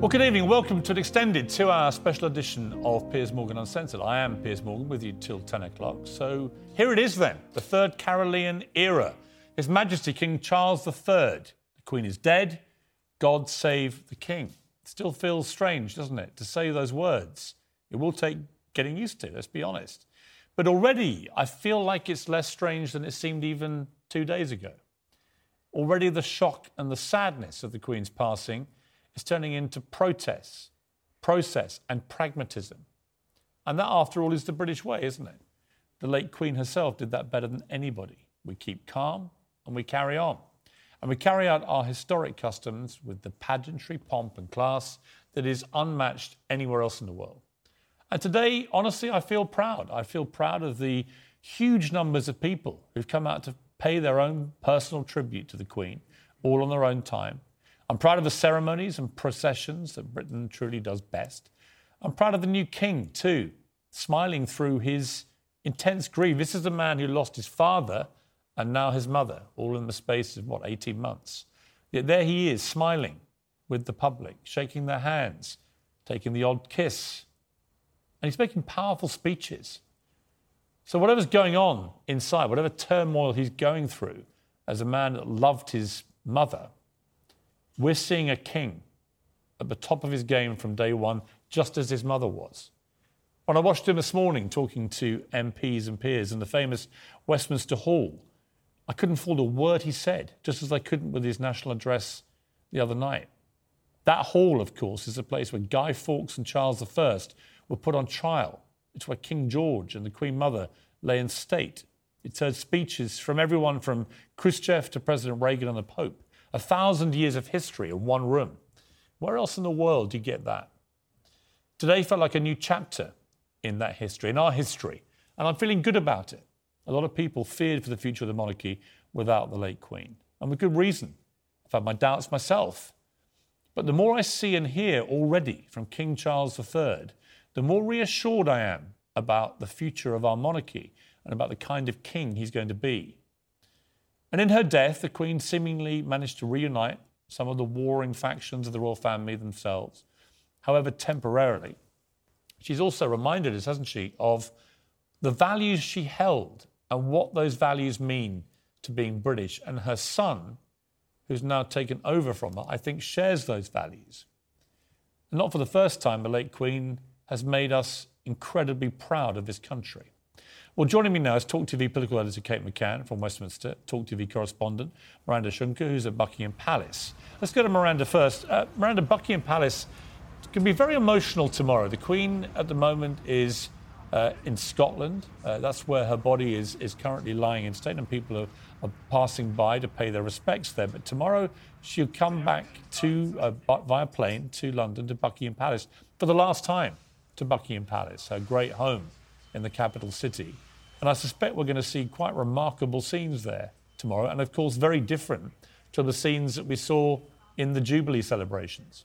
Well, good evening. Welcome to an extended two hour special edition of Piers Morgan Uncensored. I am Piers Morgan with you till 10 o'clock. So here it is then, the third Carolean era. His Majesty King Charles III. The Queen is dead. God save the King. It still feels strange, doesn't it, to say those words? It will take getting used to, let's be honest. But already I feel like it's less strange than it seemed even two days ago. Already the shock and the sadness of the Queen's passing is turning into protests, process, and pragmatism. And that, after all, is the British way, isn't it? The late Queen herself did that better than anybody. We keep calm and we carry on. And we carry out our historic customs with the pageantry, pomp, and class that is unmatched anywhere else in the world. And today, honestly, I feel proud. I feel proud of the huge numbers of people who've come out to pay their own personal tribute to the Queen, all on their own time. I'm proud of the ceremonies and processions that Britain truly does best. I'm proud of the new king, too, smiling through his intense grief. This is a man who lost his father and now his mother, all in the space of, what, 18 months. Yet there he is, smiling with the public, shaking their hands, taking the odd kiss. And he's making powerful speeches. So, whatever's going on inside, whatever turmoil he's going through as a man that loved his mother, we're seeing a king at the top of his game from day one, just as his mother was. When I watched him this morning talking to MPs and peers in the famous Westminster Hall, I couldn't follow a word he said, just as I couldn't with his national address the other night. That hall, of course, is a place where Guy Fawkes and Charles I were put on trial. It's where King George and the Queen Mother lay in state. It's heard speeches from everyone from Khrushchev to President Reagan and the Pope. A thousand years of history in one room. Where else in the world do you get that? Today felt like a new chapter in that history, in our history, and I'm feeling good about it. A lot of people feared for the future of the monarchy without the late Queen, and with good reason. I've had my doubts myself. But the more I see and hear already from King Charles III, the more reassured I am about the future of our monarchy and about the kind of king he's going to be. And in her death, the Queen seemingly managed to reunite some of the warring factions of the royal family themselves, however, temporarily. She's also reminded us, hasn't she, of the values she held and what those values mean to being British. And her son, who's now taken over from her, I think shares those values. And not for the first time, the late Queen has made us incredibly proud of this country. Well, joining me now is Talk TV political editor Kate McCann from Westminster, Talk TV correspondent Miranda Schunke, who's at Buckingham Palace. Let's go to Miranda first. Uh, Miranda, Buckingham Palace can be very emotional tomorrow. The Queen at the moment is uh, in Scotland. Uh, that's where her body is, is currently lying in state, and people are, are, passing by to pay their respects there. But tomorrow she'll come back to uh, via plane to London to Buckingham Palace for the last time to Buckingham Palace, her great home in the capital city. And I suspect we're going to see quite remarkable scenes there tomorrow, and of course, very different to the scenes that we saw in the Jubilee celebrations.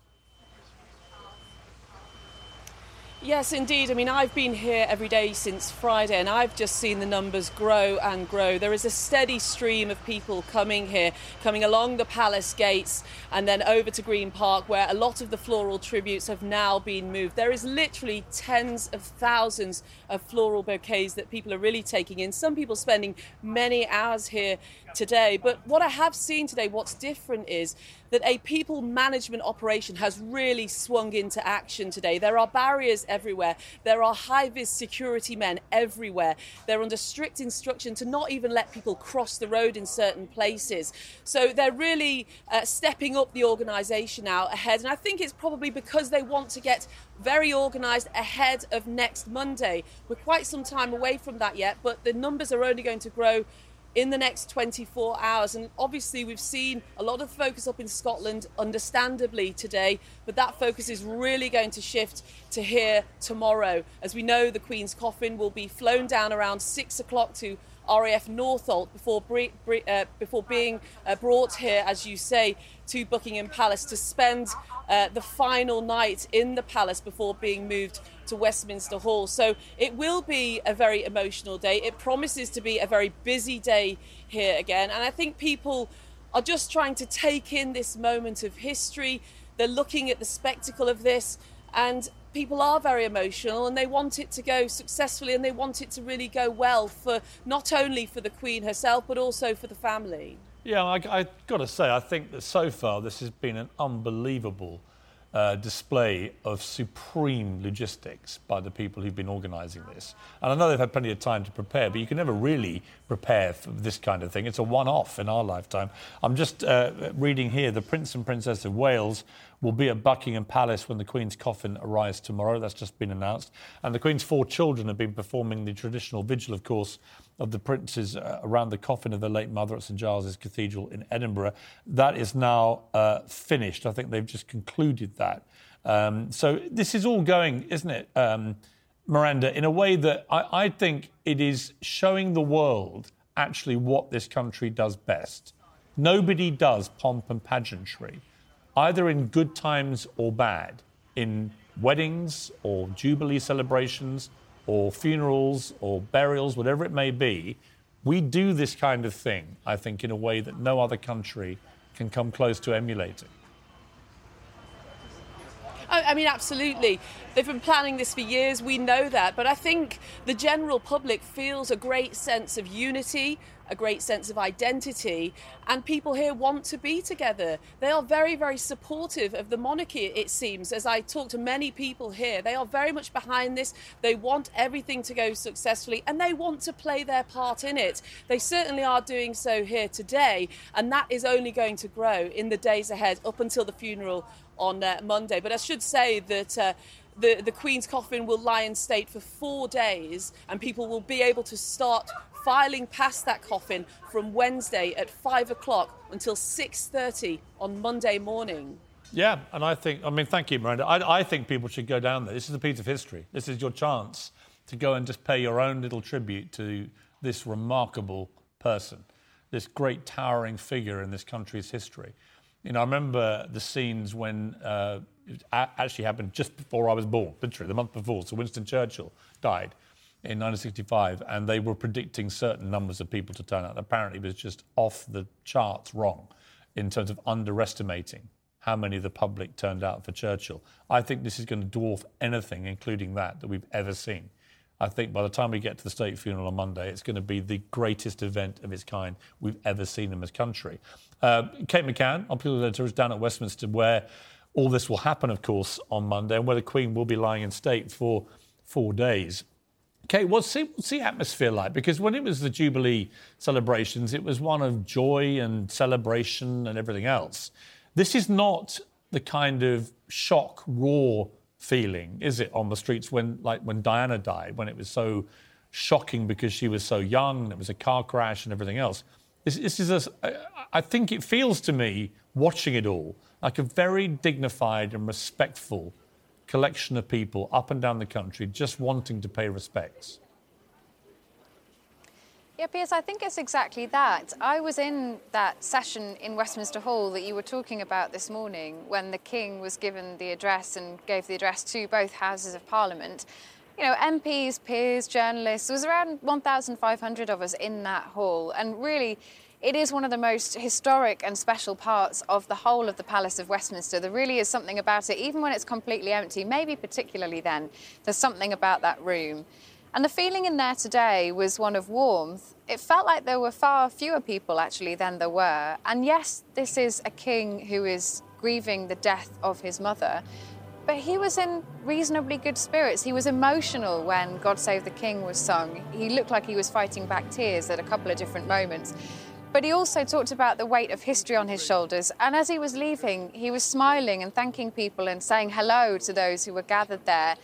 Yes, indeed. I mean, I've been here every day since Friday and I've just seen the numbers grow and grow. There is a steady stream of people coming here, coming along the palace gates and then over to Green Park, where a lot of the floral tributes have now been moved. There is literally tens of thousands of floral bouquets that people are really taking in. Some people spending many hours here today. But what I have seen today, what's different is that a people management operation has really swung into action today. There are barriers everywhere. There are high vis security men everywhere. They're under strict instruction to not even let people cross the road in certain places. So they're really uh, stepping up the organisation now ahead. And I think it's probably because they want to get very organised ahead of next Monday. We're quite some time away from that yet, but the numbers are only going to grow in the next 24 hours. And obviously, we've seen a lot of focus up in Scotland, understandably, today, but that focus is really going to shift to here tomorrow. As we know, the Queen's coffin will be flown down around six o'clock to RAF Northolt before, uh, before being uh, brought here, as you say, to Buckingham Palace to spend uh, the final night in the palace before being moved to Westminster Hall. So it will be a very emotional day. It promises to be a very busy day here again. And I think people are just trying to take in this moment of history. They're looking at the spectacle of this. And people are very emotional and they want it to go successfully and they want it to really go well for not only for the Queen herself but also for the family. Yeah, I, I got to say, I think that so far this has been an unbelievable uh, display of supreme logistics by the people who've been organising this. And I know they've had plenty of time to prepare, but you can never really prepare for this kind of thing. It's a one off in our lifetime. I'm just uh, reading here the Prince and Princess of Wales will be at Buckingham Palace when the Queen's coffin arrives tomorrow. That's just been announced. And the Queen's four children have been performing the traditional vigil, of course, of the princes uh, around the coffin of their late mother at St Giles's Cathedral in Edinburgh. That is now uh, finished. I think they've just concluded that. Um, so this is all going, isn't it, um, Miranda, in a way that I, I think it is showing the world actually what this country does best. Nobody does pomp and pageantry, either in good times or bad, in weddings or jubilee celebrations or funerals or burials, whatever it may be, we do this kind of thing, I think, in a way that no other country can come close to emulating. I mean, absolutely. They've been planning this for years, we know that. But I think the general public feels a great sense of unity, a great sense of identity, and people here want to be together. They are very, very supportive of the monarchy, it seems. As I talk to many people here, they are very much behind this. They want everything to go successfully and they want to play their part in it. They certainly are doing so here today, and that is only going to grow in the days ahead up until the funeral on uh, Monday. But I should say that. Uh, the, the Queen's coffin will lie in state for four days, and people will be able to start filing past that coffin from Wednesday at five o'clock until six thirty on Monday morning. Yeah, and I think, I mean, thank you, Miranda. I, I think people should go down there. This is a piece of history. This is your chance to go and just pay your own little tribute to this remarkable person, this great towering figure in this country's history. You know, I remember the scenes when uh, actually happened just before I was born, literally the month before. So Winston Churchill died in 1965, and they were predicting certain numbers of people to turn out. Apparently, it was just off the charts wrong in terms of underestimating how many of the public turned out for Churchill. I think this is going to dwarf anything, including that, that we've ever seen. I think by the time we get to the state funeral on Monday, it's going to be the greatest event of its kind we've ever seen in this country. Uh, Kate McCann, on People Editor, is down at Westminster, where all this will happen, of course, on Monday, and where the Queen will be lying in state for four days. Kate, what's the, what's the atmosphere like? Because when it was the Jubilee celebrations, it was one of joy and celebration and everything else. This is not the kind of shock, raw feeling, is it, on the streets when, like, when Diana died, when it was so shocking because she was so young and it was a car crash and everything else. This, this is a, I think it feels to me, watching it all, like a very dignified and respectful collection of people up and down the country just wanting to pay respects. Yeah, Piers, I think it's exactly that. I was in that session in Westminster Hall that you were talking about this morning when the King was given the address and gave the address to both Houses of Parliament. You know, MPs, peers, journalists, there was around 1,500 of us in that hall. And really, it is one of the most historic and special parts of the whole of the Palace of Westminster. There really is something about it, even when it's completely empty, maybe particularly then, there's something about that room. And the feeling in there today was one of warmth. It felt like there were far fewer people actually than there were. And yes, this is a king who is grieving the death of his mother. But he was in reasonably good spirits. He was emotional when God Save the King was sung. He looked like he was fighting back tears at a couple of different moments. But he also talked about the weight of history on his shoulders. And as he was leaving, he was smiling and thanking people and saying hello to those who were gathered there.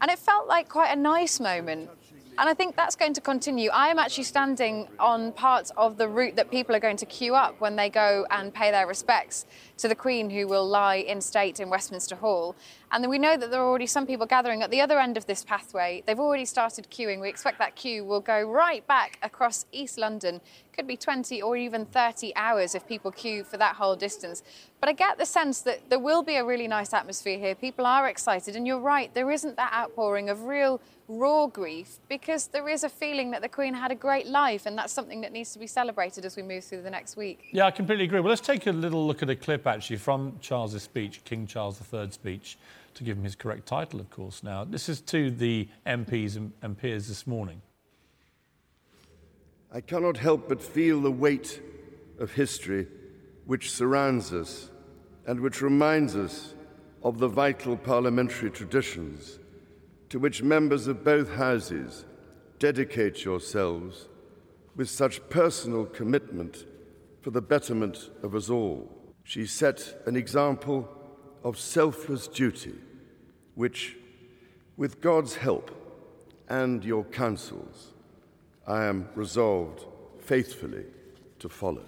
And it felt like quite a nice moment. And I think that's going to continue. I am actually standing on parts of the route that people are going to queue up when they go and pay their respects to the Queen, who will lie in state in Westminster Hall. And we know that there are already some people gathering at the other end of this pathway. They've already started queuing. We expect that queue will go right back across East London. Could be 20 or even 30 hours if people queue for that whole distance. But I get the sense that there will be a really nice atmosphere here. People are excited. And you're right, there isn't that outpouring of real raw grief because there is a feeling that the Queen had a great life, and that's something that needs to be celebrated as we move through the next week. Yeah, I completely agree. Well, let's take a little look at a clip actually from Charles's speech, King Charles III's speech, to give him his correct title, of course. Now, this is to the MPs and, and peers this morning. I cannot help but feel the weight of history which surrounds us and which reminds us of the vital parliamentary traditions to which members of both houses dedicate yourselves with such personal commitment for the betterment of us all. She set an example of selfless duty, which, with God's help and your counsels, I am resolved faithfully to follow.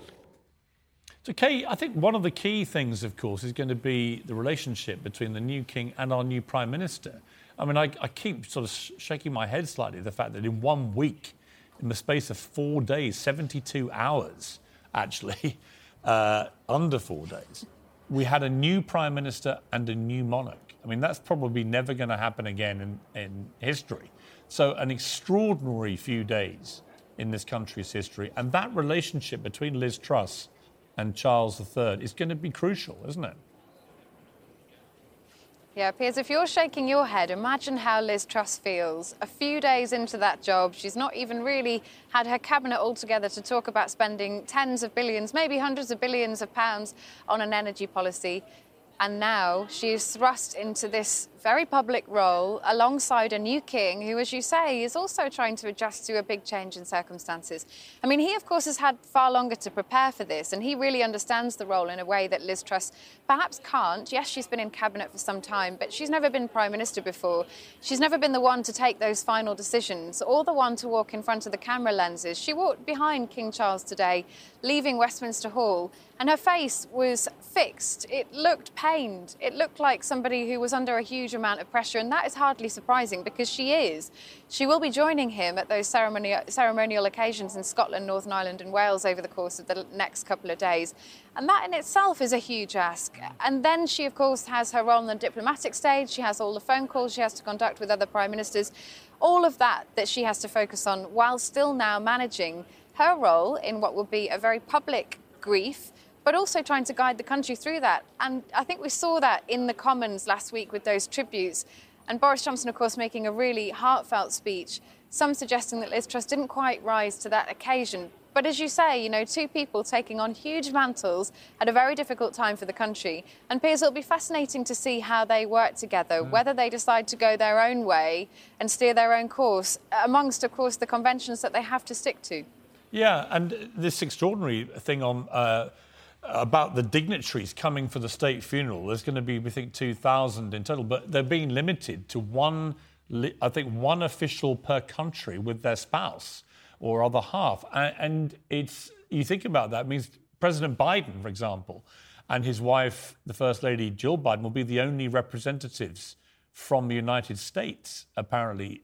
So, Kay, I think one of the key things, of course, is going to be the relationship between the new king and our new prime minister. I mean, I, I keep sort of shaking my head slightly the fact that in one week, in the space of four days, 72 hours, actually, uh, under four days, we had a new prime minister and a new monarch. I mean, that's probably never going to happen again in, in history. So, an extraordinary few days in this country's history. And that relationship between Liz Truss and Charles III is going to be crucial, isn't it? Yeah, Piers, if you're shaking your head, imagine how Liz Truss feels. A few days into that job, she's not even really had her cabinet all together to talk about spending tens of billions, maybe hundreds of billions of pounds on an energy policy. And now she is thrust into this very public role alongside a new king who, as you say, is also trying to adjust to a big change in circumstances. I mean, he, of course, has had far longer to prepare for this, and he really understands the role in a way that Liz Truss perhaps can't. Yes, she's been in cabinet for some time, but she's never been prime minister before. She's never been the one to take those final decisions or the one to walk in front of the camera lenses. She walked behind King Charles today, leaving Westminster Hall, and her face was fixed. It looked pained. It looked like somebody who was under a huge amount of pressure, and that is hardly surprising because she is. She will be joining him at those ceremonial, ceremonial occasions in Scotland, Northern Ireland, and Wales over the course of the next couple of days. And that in itself is a huge ask. And then she, of course, has her role on the diplomatic stage. She has all the phone calls she has to conduct with other prime ministers. All of that that she has to focus on while still now managing her role in what will be a very public grief but also trying to guide the country through that. And I think we saw that in the Commons last week with those tributes. And Boris Johnson, of course, making a really heartfelt speech, some suggesting that Liz Truss didn't quite rise to that occasion. But as you say, you know, two people taking on huge mantles at a very difficult time for the country. And Piers, it'll be fascinating to see how they work together, mm. whether they decide to go their own way and steer their own course, amongst, of course, the conventions that they have to stick to. Yeah, and this extraordinary thing on. Uh, about the dignitaries coming for the state funeral. There's going to be, we think, 2,000 in total, but they're being limited to one, I think, one official per country with their spouse or other half. And it's, you think about that, means President Biden, for example, and his wife, the First Lady Jill Biden, will be the only representatives from the United States, apparently,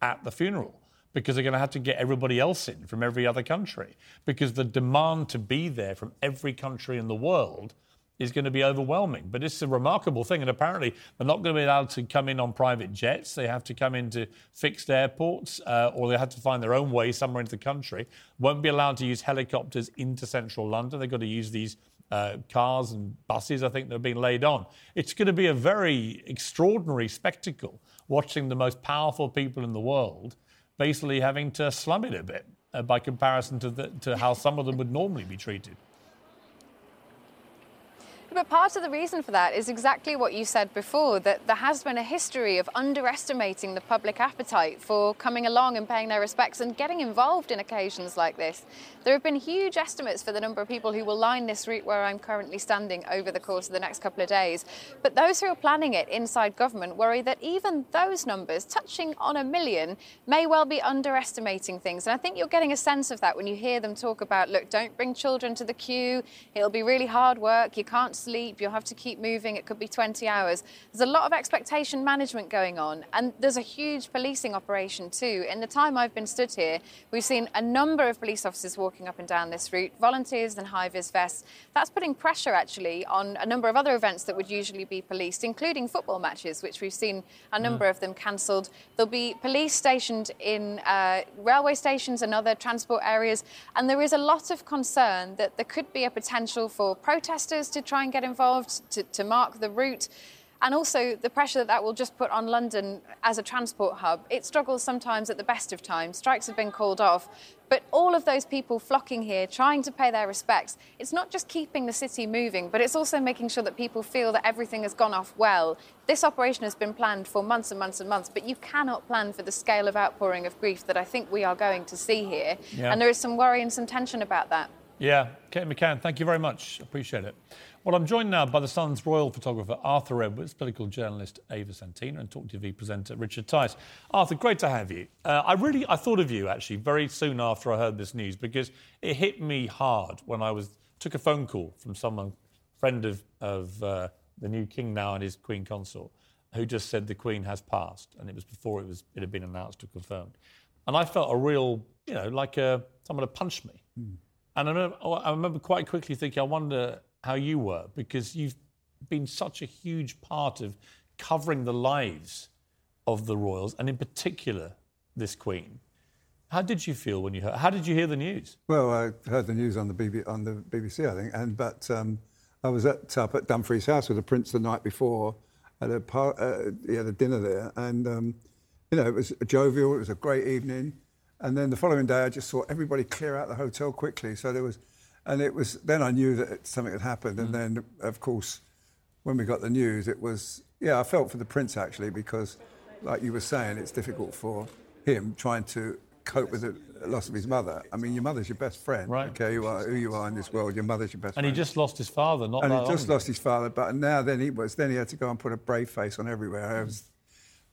at the funeral because they're going to have to get everybody else in from every other country because the demand to be there from every country in the world is going to be overwhelming. But it's a remarkable thing. And apparently, they're not going to be allowed to come in on private jets. They have to come into fixed airports uh, or they have to find their own way somewhere into the country. Won't be allowed to use helicopters into central London. They've got to use these uh, cars and buses, I think, that are being laid on. It's going to be a very extraordinary spectacle watching the most powerful people in the world basically having to slum it a bit uh, by comparison to, the, to how some of them would normally be treated. But part of the reason for that is exactly what you said before that there has been a history of underestimating the public appetite for coming along and paying their respects and getting involved in occasions like this. There have been huge estimates for the number of people who will line this route where I'm currently standing over the course of the next couple of days. But those who are planning it inside government worry that even those numbers, touching on a million, may well be underestimating things. And I think you're getting a sense of that when you hear them talk about look, don't bring children to the queue, it'll be really hard work, you can't sleep, you'll have to keep moving, it could be 20 hours. There's a lot of expectation management going on, and there's a huge policing operation too. In the time I've been stood here, we've seen a number of police officers walking up and down this route, volunteers and high vis vests. That's putting pressure actually on a number of other events that would usually be policed, including football matches, which we've seen a number of them cancelled. There'll be police stationed in uh, railway stations and other transport areas, and there is a lot of concern that there could be a potential for protesters to try and get involved to, to mark the route. And also the pressure that that will just put on London as a transport hub. It struggles sometimes at the best of times. Strikes have been called off. But all of those people flocking here, trying to pay their respects, it's not just keeping the city moving, but it's also making sure that people feel that everything has gone off well. This operation has been planned for months and months and months, but you cannot plan for the scale of outpouring of grief that I think we are going to see here. Yeah. And there is some worry and some tension about that. Yeah, Kate McCann, thank you very much. Appreciate it. Well, I'm joined now by the Sun's royal photographer Arthur Edwards, political journalist Ava Santina, and Talk TV presenter Richard Tice. Arthur, great to have you. Uh, I really, I thought of you actually very soon after I heard this news because it hit me hard when I was took a phone call from someone, friend of of uh, the new king now and his queen consort, who just said the queen has passed, and it was before it was it had been announced or confirmed, and I felt a real, you know, like uh someone had punched me. And I remember, I remember quite quickly thinking, I wonder how you were, because you've been such a huge part of covering the lives of the royals, and in particular, this queen. How did you feel when you heard? How did you hear the news? Well, I heard the news on the, on the BBC, I think, and but um, I was at, up at Dumfries House with the Prince the night before at a par- uh, he had a dinner there, and um, you know it was jovial. It was a great evening, and then the following day I just saw everybody clear out the hotel quickly. So there was, and it was then I knew that something had happened, and mm. then of course when we got the news, it was yeah I felt for the Prince actually because, like you were saying, it's difficult for him trying to cope with the loss of his mother. I mean, your mother's your best friend. Right. Okay, you are who you are in this world. Your mother's your best friend. And he just lost his father, not and he long just ago. lost his father, but now then he was then he had to go and put a brave face on everywhere. Was,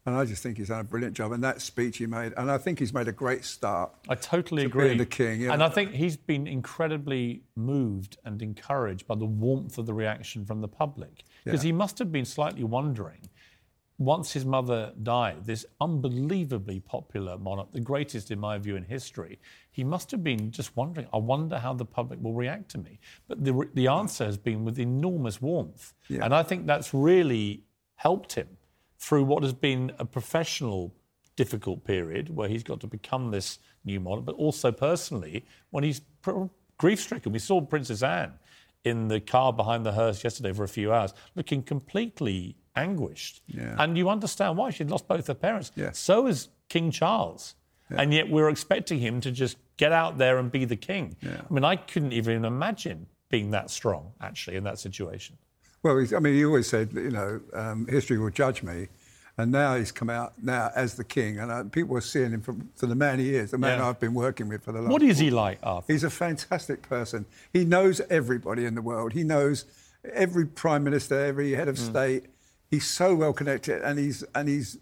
and I just think he's done a brilliant job. And that speech he made, and I think he's made a great start. I totally to agree. the king, yeah. And I think he's been incredibly moved and encouraged by the warmth of the reaction from the public. Because Yeah. he must have been slightly wondering, once his mother died, this unbelievably popular monarch, the greatest in my view in history, he must have been just wondering, I wonder how the public will react to me. But the, the answer has been with enormous warmth. Yeah. And I think that's really helped him through what has been a professional difficult period where he's got to become this new model, but also personally when he's pr- grief stricken. We saw Princess Anne in the car behind the hearse yesterday for a few hours, looking completely anguished. Yeah. And you understand why she'd lost both her parents. Yeah. So is King Charles. And yet we're expecting him to just get out there and be the king. Yeah. I mean, I couldn't even imagine being that strong, actually, in that situation. Well, he's, I mean, he always said, you know, um, history will judge me. And now he's come out now as the king, and uh, people are seeing him for, for the man he is, the man Yeah. I've been working with for the last. What is he like, Arthur? He's a fantastic person. He knows everybody in the world. He knows every prime minister, every head Mm. of state. He's so well connected, and he's and he's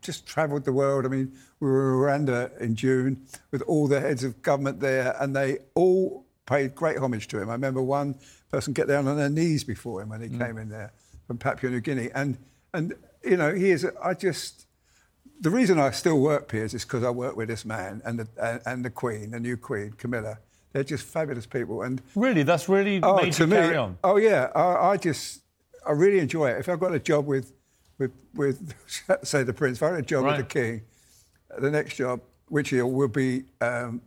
just travelled the world. I mean, we were in Rwanda in June with all the heads of government there, and they all paid great homage to him. I remember one person get down on their knees before him when he came in there from Papua New Guinea, and and you know he is. I just the reason I still work, Piers, is because I work with this man and the and, and the Queen, the new Queen, Camilla. They're just fabulous people, and Really, that's really oh, made to me, carry on. oh yeah, I, I just I really enjoy it. If I've got a job with with with say the Prince, if I've got a job Right. with the King, the next job, which will be um,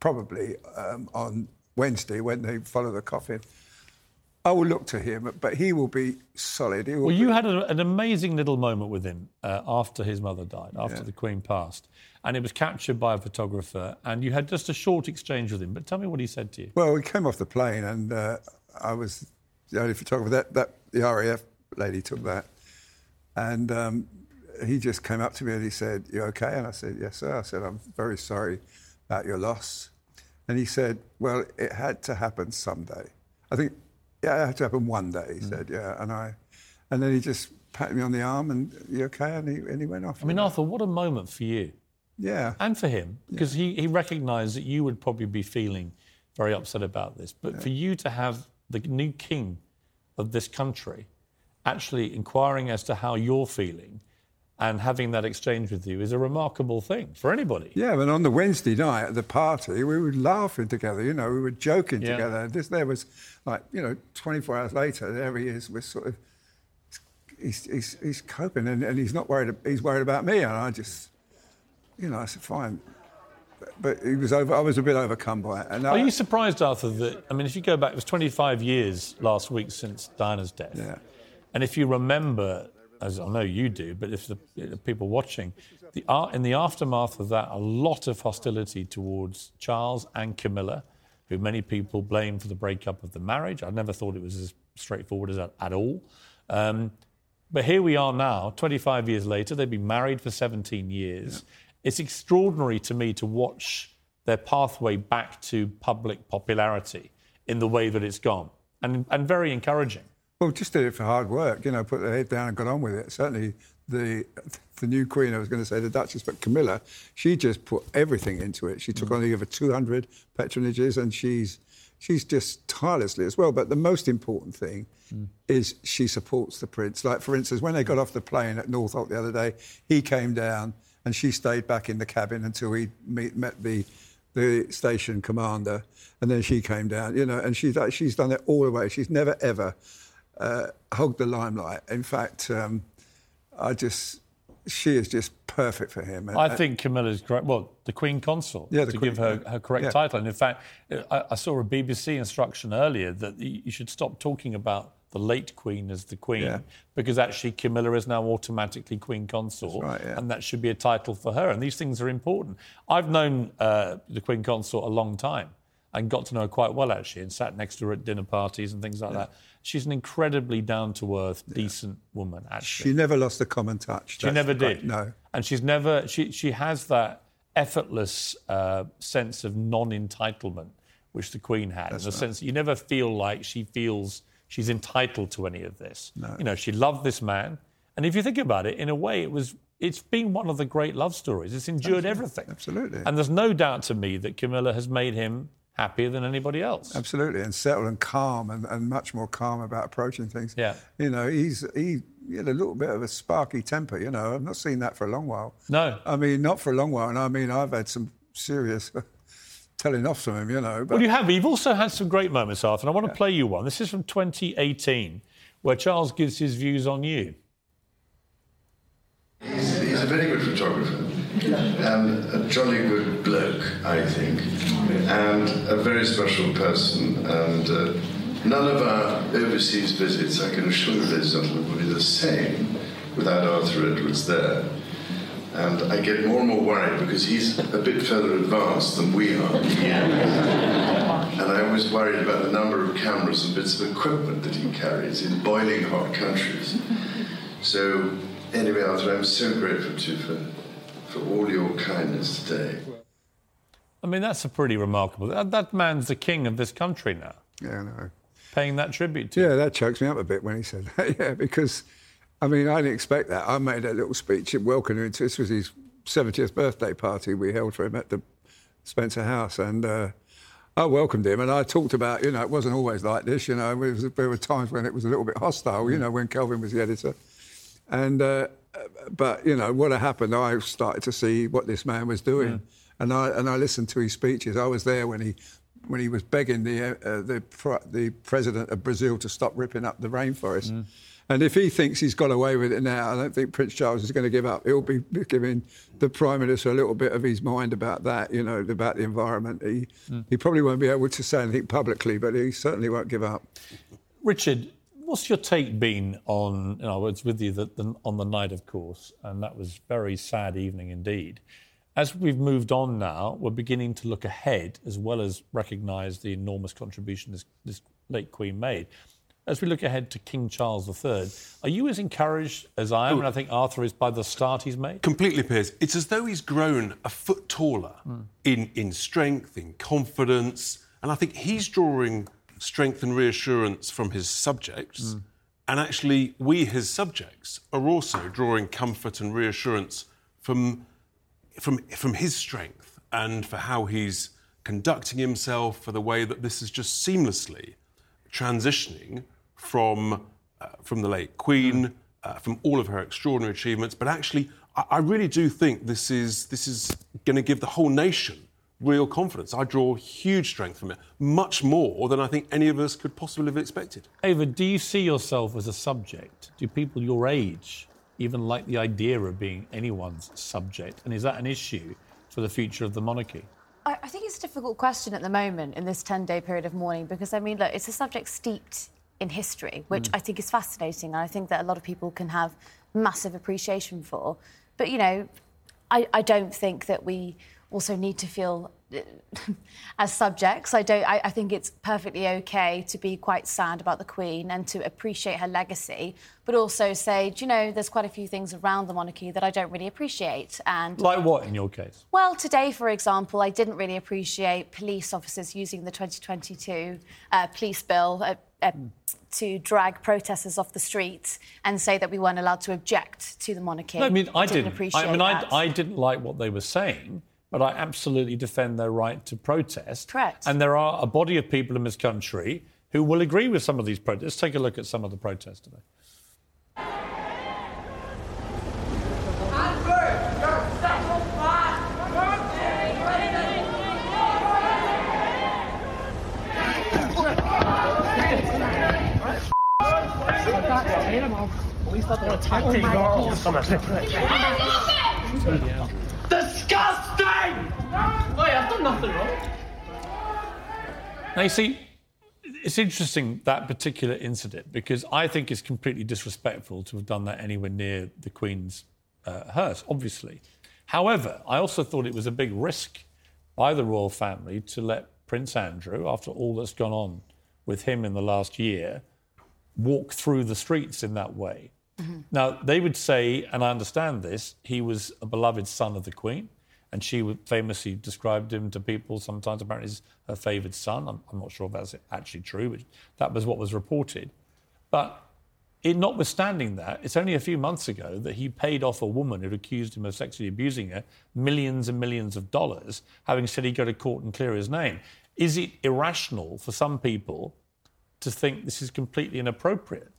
probably um, on Wednesday when they follow the coffin. I will look to him, but he will be solid. Will Well, be- you had a, an amazing little moment with him uh, after his mother died, after Yeah. the Queen passed, and it was captured by a photographer, and you had just a short exchange with him. But tell me what he said to you. Well, we came off the plane, and uh, I was the only photographer. That, that the RAF lady took that, and um, he just came up to me and he said, "You okay?" And I said, "Yes, sir." I said, "I'm very sorry about your loss," and he said, "Well, it had to happen someday." I think, yeah, it had to happen one day. He said, mm. "Yeah," and I, and then he just patted me on the arm and, "You okay?" And he and he went off. I mean, Arthur, what a moment for you yeah, and for him, because he, he recognised that you would probably be feeling very upset about this. But for you to have the new king of this country actually inquiring as to how you're feeling and having that exchange with you is a remarkable thing for anybody. Yeah, but on the Wednesday night at the party, we were laughing together, you know, we were joking Yeah. together. This there was like, you know, 24 hours later, there he is, we're sort of, he's, he's, he's coping and, and he's not worried, he's worried about me. And I just, you know, I said, fine. But he was over, I was a bit overcome by it. And Are I, you surprised, Arthur, that, I mean, if you go back, it was 25 years last week since Diana's death. Yeah. And if you remember, as I know you do, but if the, the people watching, the, in the aftermath of that, a lot of hostility towards Charles and Camilla, who many people blame for the breakup of the marriage. I never thought it was as straightforward as that at all. Um, but here we are now, 25 years later. They've been married for 17 years. It's extraordinary to me to watch their pathway back to public popularity in the way that it's gone, and, and very encouraging. Well, just did it for hard work, you know, put their head down and got on with it. Certainly the the new queen, I was going to say the Duchess, but Camilla, she just put everything into it. She took mm. on over 200 patronages and she's she's just tirelessly as well. But the most important thing mm. is she supports the prince. Like, for instance, when they got off the plane at Northolt the other day, he came down and she stayed back in the cabin until he meet, met the the station commander, and then she came down. You know, and she's she's done it all the way. She's never ever uh, hogged the limelight. In fact, um, I just she is just perfect for him. I think Camilla's great. Well, the Queen Consort, Yeah, the to Queen- give her her correct Yeah. title. And in fact, I, I saw a BBC instruction earlier that you should stop talking about the late Queen as the Queen Yeah. because actually Camilla is now automatically Queen Consort, right, yeah. and that should be a title for her. And these things are important. I've known uh, the Queen Consort a long time and got to know her quite well actually, and sat next to her at dinner parties and things like that. She's an incredibly down to earth, decent woman. Actually, she never lost a common touch. she That's never did. No. And she's never, she, she has that effortless uh, sense of non entitlement, which the Queen had. in the sense that you never feel like she feels she's entitled to any of this. No. You know, she loved this man. And if you think about it, in a way, it was. It's been one of the great love stories. It's endured everything. absolutely. And there's no doubt to me that Camilla has made him happier than anybody else. Absolutely, and settled and calm, and, and much more calm about approaching things. Yeah. you know, he's he, he had a little bit of a sparky temper. You know, I've not seen that for a long while. No. I mean, not for a long while, and I mean, I've had some serious telling off from him. You know, but Well, you have. You've also had some great moments, Arthur, and I want to play you one. This is from 2018, where Charles gives his views on you. He's, he's a very good photographer and a jolly good bloke, I think, and a very special person. And uh, none of our overseas visits, I can assure you, ladies and gentlemen, would be the same without Arthur Edwards there. And I get more and more worried because he's a bit further advanced than we are. And I always worried about the number of cameras and bits of equipment that he carries in boiling hot countries. So, anyway, Arthur, I'm so grateful to you for, for all your kindness today. I mean, that's a pretty remarkable. That, that man's the king of this country now, yeah, I know. paying that tribute to. you. Yeah, that chokes me up a bit when he said that. yeah, because I mean, I didn't expect that. I made a little speech welcoming him. to- This was his 70th birthday party we held for him at the Spencer House, and uh, I welcomed him. And I talked about, you know, it wasn't always like this. You know, it was, there were times when it was a little bit hostile. You know, when Kelvin was the editor, and uh, but you know what had happened. I started to see what this man was doing, and I and I listened to his speeches. I was there when he. When he was begging the uh, the the president of Brazil to stop ripping up the rainforest, and if he thinks he's got away with it now, I don't think Prince Charles is going to give up. He'll be giving the prime minister a little bit of his mind about that, you know, about the environment. He he probably won't be able to say anything publicly, but he certainly won't give up. Richard, what's your take been on? You know, I was with you the, the, on the night, of course, and that was very sad evening indeed. As we've moved on now, we're beginning to look ahead as well as recognise the enormous contribution this, this late Queen made. As we look ahead to King Charles III, are you as encouraged as I am, and I think Arthur is by the start he's made? Completely, Piers. It's as though he's grown a foot taller hmm. in, in strength, in confidence, and I think he's drawing strength and reassurance from his subjects. And actually, we, his subjects, are also drawing comfort and reassurance from, from, from his strength and for how he's conducting himself, for the way that this is just seamlessly transitioning from, uh, from the late Queen, uh, from all of her extraordinary achievements. But actually, I, I really do think this is, this is going to give the whole nation real confidence. I draw huge strength from it, much more than I think any of us could possibly have expected. Ava, do you see yourself as a subject? Do people your age even like the idea of being anyone's subject? And is that an issue for the future of the monarchy? I, I think it's a difficult question at the moment in this 10 day period of mourning because, I mean, look, it's a subject steeped in history, which mm. I think is fascinating. And I think that a lot of people can have massive appreciation for. But, you know, I, I don't think that we also need to feel as subjects. I don't. I, I think it's perfectly okay to be quite sad about the Queen and to appreciate her legacy, but also say, do you know, there's quite a few things around the monarchy that I don't really appreciate. And Like what in your case? well, today, for example, I didn't really appreciate police officers using the 2022 uh, police bill uh, uh, to drag protesters off the streets and say that we weren't allowed to object to the monarchy. No, I mean, I didn't, didn't. appreciate I mean, I. I didn't like what they were saying, but I absolutely defend their right to protest. Correct. And there are a body of people in this country who will agree with some of these protests. Let's take a look at some of the protests today. Disgusting! Wait, I've done nothing wrong. Now, you see, it's interesting that particular incident because I think it's completely disrespectful to have done that anywhere near the Queen's uh, hearse, obviously. However, I also thought it was a big risk by the royal family to let Prince Andrew, after all that's gone on with him in the last year, walk through the streets in that way. Mm-hmm. Now, they would say, and I understand this, he was a beloved son of the Queen, and she famously described him to people sometimes apparently as her favoured son. I'm, I'm not sure if that's actually true, but that was what was reported. But it, notwithstanding that, it's only a few months ago that he paid off a woman who'd accused him of sexually abusing her millions and millions of dollars, having said he'd go to court and clear his name. Is it irrational for some people to think this is completely inappropriate?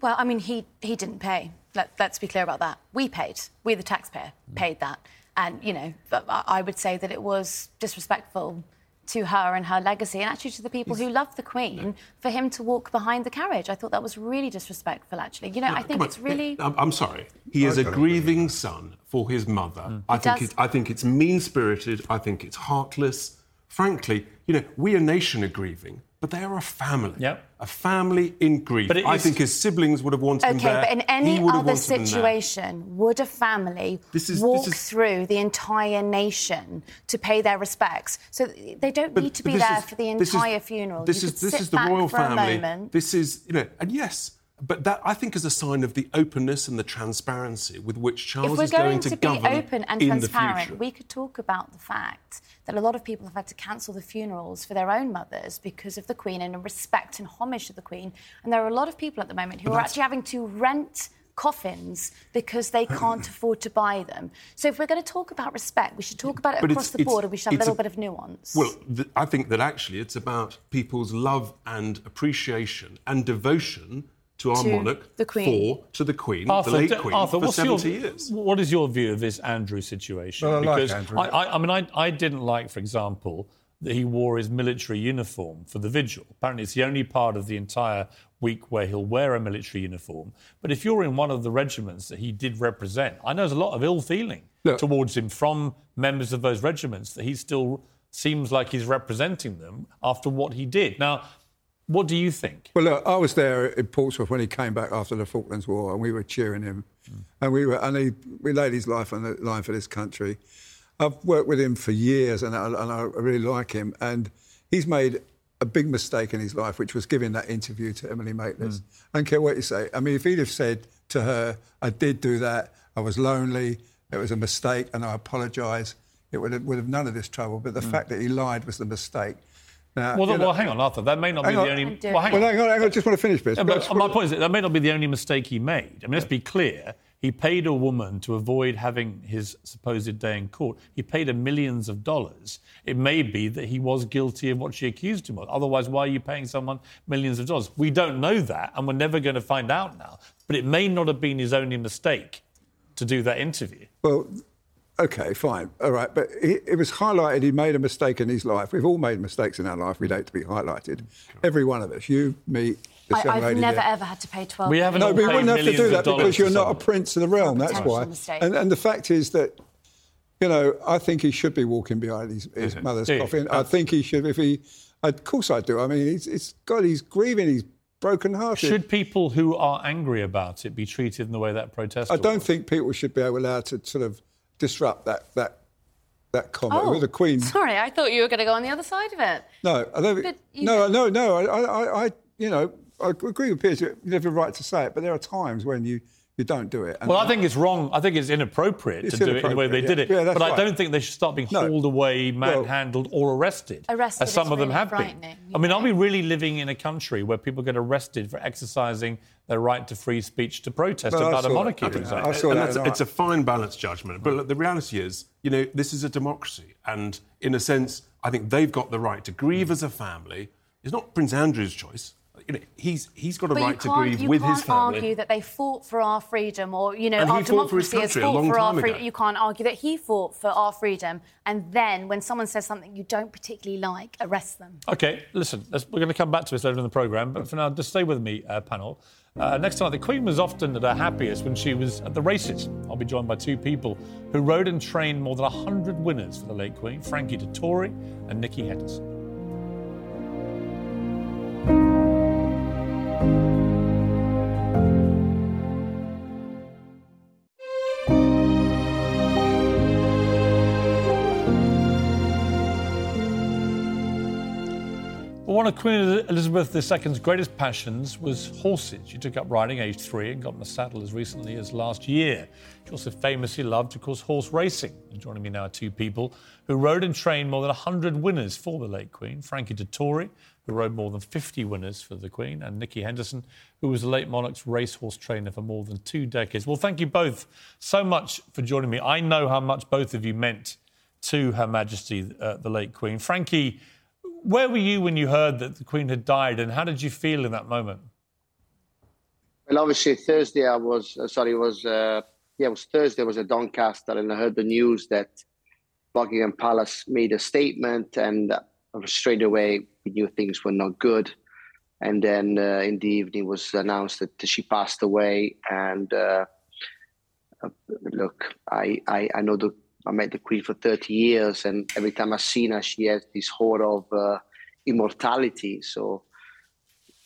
Well, I mean, he, he didn't pay. Let, let's be clear about that. We paid. We, the taxpayer, mm. paid that. And, you know, I I would say that it was disrespectful to her and her legacy, and actually to the people who love the Queen, for him to walk behind the carriage. I thought that was really disrespectful, actually. You know, I think it's really. I'm, I'm sorry. He is a grieving son for his mother. Mm. I think does. it, I think it's mean-spirited. I think it's heartless. Frankly, you know, we a nation are grieving, but they are a family. Yep. A family in grief. But it I think his siblings would have wanted him Okay, there. but in any other wanted him there. situation, would a family This is- walk this is- through the entire nation to pay their respects? So they don't But- need to be this there is- for the this is- entire funeral. This You is could this sit is the royal for a family. moment. This is you know, and yes, but that I think is a sign of the openness and the transparency with which Charles is going, going to, to, be open and transparent, we could talk about the fact that a lot of people have had to cancel the funerals for their own mothers because of the Queen and in respect and homage to the Queen. And there are a lot of people at the moment who are actually having to rent coffins because they can't afford to buy them. So if we're going to talk about respect, we should talk about it But across the board and we should have a little a- bit of nuance. Well, th- I think that actually it's about people's love and appreciation and devotion to our To monarch the Queen. for to the Queen, Arthur, the late d- Queen, Arthur, for what's 70 your, years. What is your view of this Andrew situation? Well, I like because Andrew. I, I, I mean, I, I didn't like, for example, that he wore his military uniform for the vigil. Apparently, it's the only part of the entire week where he'll wear a military uniform. But if you're in one of the regiments that he did represent, I know there's a lot of ill feeling Look- towards him from members of those regiments that he still seems like he's representing them after what he did. Now, What do you think? Well, look, I was there in Portsmouth when he came back after the Falklands War, and we were cheering him, Hmm. and we were, and he, we laid his life on the line for this country. I've worked with him for years, and I, and I really like him. And he's made a big mistake in his life, which was giving that interview to Emily Maitlis. I don't care what you say. I mean, if he'd have said to her, "I did do that. I was lonely. It was a mistake, and I apologise," it would have, would have none of this trouble. But the fact that he lied was the mistake. Now, Well, you know- well, hang on, Arthur. That may not be on. the only. I'm Well, hang Well, on. hang on, hang on. I just want to finish this. Yeah, But but my point is that that may not be the only mistake he made. I mean, let's be clear. He paid a woman to avoid having his supposed day in court. He paid her millions of dollars. It may be that he was guilty of what she accused him of. Otherwise, why are you paying someone millions of dollars? We don't know that, and we're never going to find out now. But it may not have been his only mistake to do that interview. Well, okay, fine, all right. But he, it was highlighted he made a mistake in his life. We've all made mistakes in our life. We'd hate to be highlighted. Every one of us. You, me, this young I, I've never there. ever had to pay 12 We haven't No, all but you paid wouldn't have to do that because you're not a prince of the realm. That's why. mistake. And, and the fact is that, you know, I think he should be walking behind his, his mother's Do you? coffin. I think he should. If he, of course, I do. I mean, he's, it's God. He's grieving. He's broken-hearted. Should people who are angry about it be treated in the way that protester I don't was? think people should be allowed to sort of disrupt that that that comment Oh, with the Queen. Sorry, I thought you were going to go on the other side of it. No, I don't. But No, no, no. I, I, I, you know, I agree with Piers. You have the right to say it, but there are times when you, you don't do it. And Well, I think it's wrong. I think it's inappropriate It's to do it in the way they inappropriate, did it. Yeah, that's but I don't think they should start being No. hauled away, Well- manhandled, or arrested. Arrested as some is of them have been. I mean, are we really living in a country where people get arrested for exercising their right to free speech to protest Well, about a saw monarchy, that. for I example? saw and that it's a fine balance judgment. But look, the reality is, you know, this is a democracy. And in a sense, I think they've got the right to grieve hmm. as a family. It's not Prince Andrew's choice. You know, he's, he's got a But right you to can't, grieve you with can't his family. argue that they fought for our freedom or, you know, And our he fought for his democracy has country a fought long for our time ago. freedom. You can't argue that he fought for our freedom and then when someone says something you don't particularly like, arrest them. Okay, listen, let's, we're going to come back to this later in the programme, but for now, just stay with me, uh, panel. Uh, next time, the Queen was often at her happiest when she was at the races. I'll be joined by two people who rode and trained more than 100 winners for the late Queen Frankie Dettori and Nicky Henderson. One of Queen Elizabeth II's greatest passions was horses. She took up riding aged three and got in the saddle as recently as last year. She also famously loved, of course, horse racing. And joining me now are two people who rode and trained more than 100 winners for the late Queen. Frankie Dettori, who rode more than 50 winners for the Queen, and Nicky Henderson, who was the late monarch's racehorse trainer for more than two decades. Well, thank you both so much for joining me. I know how much both of you meant to Her Majesty, uh, the late Queen. Frankie, where were you when you heard that the Queen had died, and how did you feel in that moment? Well, obviously Thursday I was uh, sorry, it was uh, yeah, it was Thursday. I was at Doncaster, and I heard the news that Buckingham Palace made a statement, and uh, straight away we knew things were not good. And then uh, in the evening it was announced that she passed away. And uh, uh, look, I, I I know the I met the Queen for thirty years, and every time I've seen her, she has this hoard of uh, immortality. So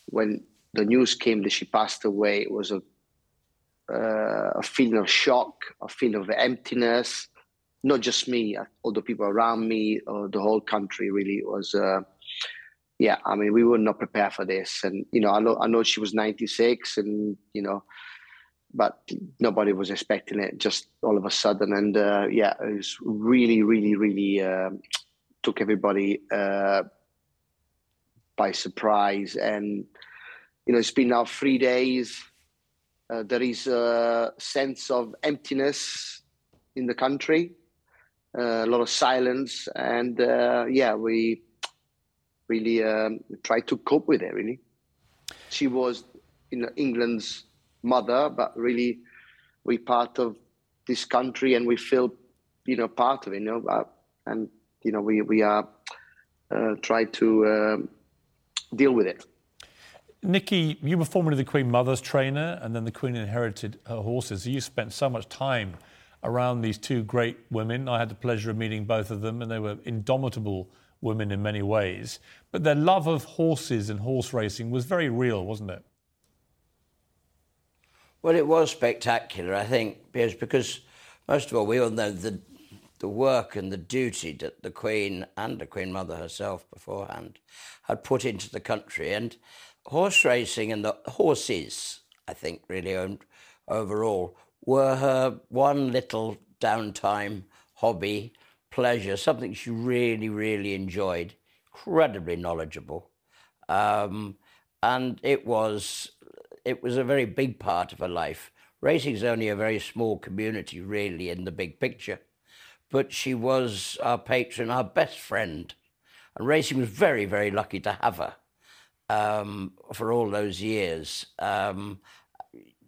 when the news came that she passed away, it was a uh, a feeling of shock, a feeling of emptiness. Not just me, uh, all the people around me, or the whole country. Really, was. Uh, yeah, I mean, we were not prepared for this, and you know, I know, I know she was ninety six, and you know, but nobody was expecting it just all of a sudden, and uh, yeah, it was really, really, really um took everybody uh, by surprise, and you know, it's been now three days. Uh, there is a sense of emptiness in the country, uh, a lot of silence, and uh, yeah, we really um, try to cope with it. Really, she was, you know, England's mother, but really, we're part of this country, and we feel, you know, part of it. You know, uh, and you know, we we are uh, try to um, deal with it. Nicky, you were formerly the Queen Mother's trainer, and then the Queen inherited her horses. You spent so much time around these two great women. I had the pleasure of meeting both of them, and they were indomitable women in many ways. But their love of horses and horse racing was very real, wasn't it? Well, it was spectacular, I think, because, because most of all, we all know the, the work and the duty that the Queen and the Queen Mother herself beforehand had put into the country. And horse racing and the horses, I think, really overall, were her one little downtime hobby, pleasure, something she really, really enjoyed, incredibly knowledgeable. Um, and it was it was a very big part of her life. Racing is only a very small community, really, in the big picture. But she was our patron, our best friend. And racing was very, very lucky to have her um, for all those years. Um,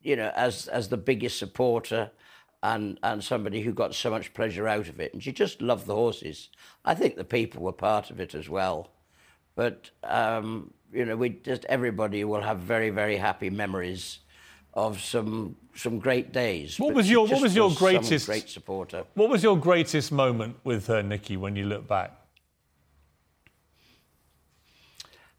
you know, as as the biggest supporter and and somebody who got so much pleasure out of it. And she just loved the horses. I think the people were part of it as well. But um, you know, we just everybody will have very very happy memories of some some great days. What was your What was your was greatest great supporter? What was your greatest moment with uh, her, Nicky, when you look back?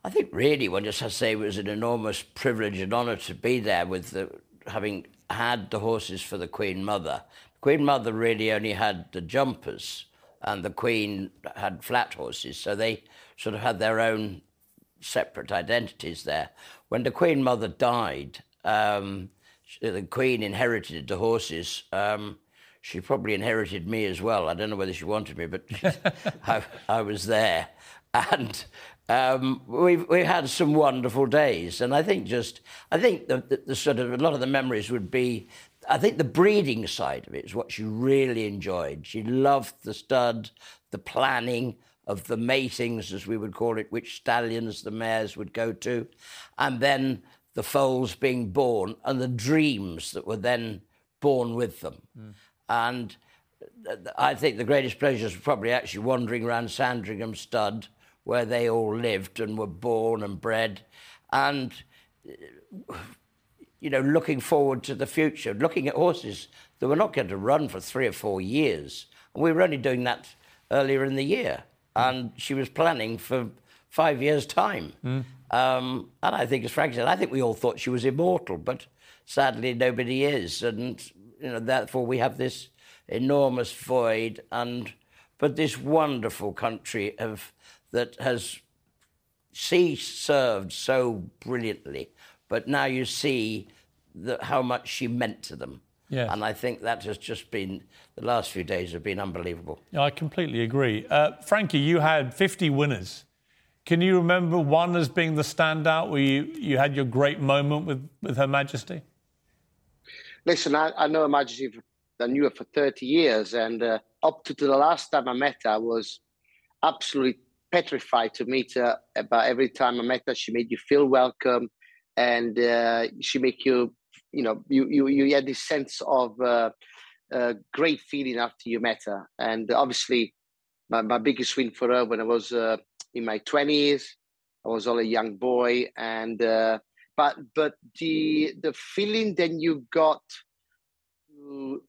I think really one just has to say it was an enormous privilege and honour to be there with the, having had the horses for the Queen Mother. The Queen Mother really only had the jumpers, and the Queen had flat horses, so they sort of had their own separate identities there. When the Queen Mother died, um, the Queen inherited the horses. Um, she probably inherited me as well. I don't know whether she wanted me, but I, I, was there. And um, we've, we had some wonderful days. And I think just, I think the, the, the, sort of, a lot of the memories would be, I think the breeding side of it is what she really enjoyed. She loved the stud, the planning, of the matings, as we would call it, which stallions the mares would go to, and then the foals being born and the dreams that were then born with them. Mm. And I think the greatest pleasures were probably actually wandering around Sandringham Stud, where they all lived and were born and bred, and you know, looking forward to the future, looking at horses that were not going to run for three or four years. And we were only doing that earlier in the year and she was planning for five years' time. Mm. Um, and I think, as Frank said, I think we all thought she was immortal, but sadly nobody is, and you know therefore we have this enormous void, and but this wonderful country of that has she served so brilliantly, but now you see that how much she meant to them. Yes. And I think that has just been, the last few days have been unbelievable. Yeah, I completely agree. Uh, Frankie, you had 50 winners. Can you remember one as being the standout where you, you had your great moment with, with Her Majesty? Listen, I, I know Her Majesty, I knew her for 30 years, and uh, up to, to the last time I met her, I was absolutely petrified to meet her. But every time I met her, she made you feel welcome, and uh, she make you you know, you you you had this sense of uh, uh, great feeling after you met her, and obviously, my, my biggest win for her when I was uh, in my twenties, I was all a young boy, and uh, but but the the feeling that you got to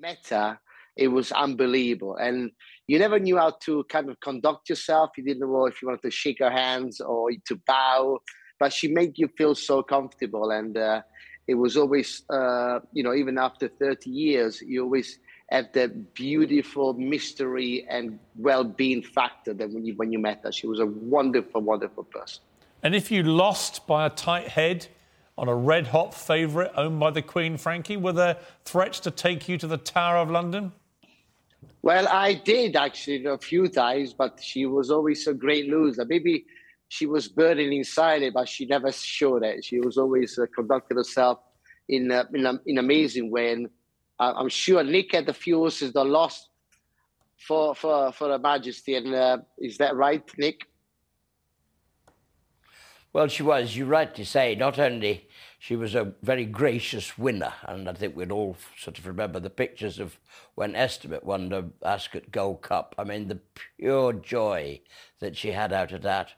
met her, it was unbelievable, and you never knew how to kind of conduct yourself. You didn't know if you wanted to shake her hands or to bow but she made you feel so comfortable and uh, it was always uh, you know even after 30 years you always have that beautiful mystery and well-being factor that when you when you met her she was a wonderful wonderful person and if you lost by a tight head on a red hot favourite owned by the Queen, Frankie, were there threats to take you to the Tower of London? Well, I did actually a few times, but she was always a great loser. Maybe she was burning inside it, but she never showed it. She was always uh, herself in a, in, in amazing way. And uh, I'm sure Nick had the few is the lost for for for Her Majesty. And uh, is that right, Nick? Well, she was. You're right to say. Not only she was a very gracious winner, and I think we'd all sort of remember the pictures of when Estimate won the Ascot Gold Cup. I mean, the pure joy that she had out of that.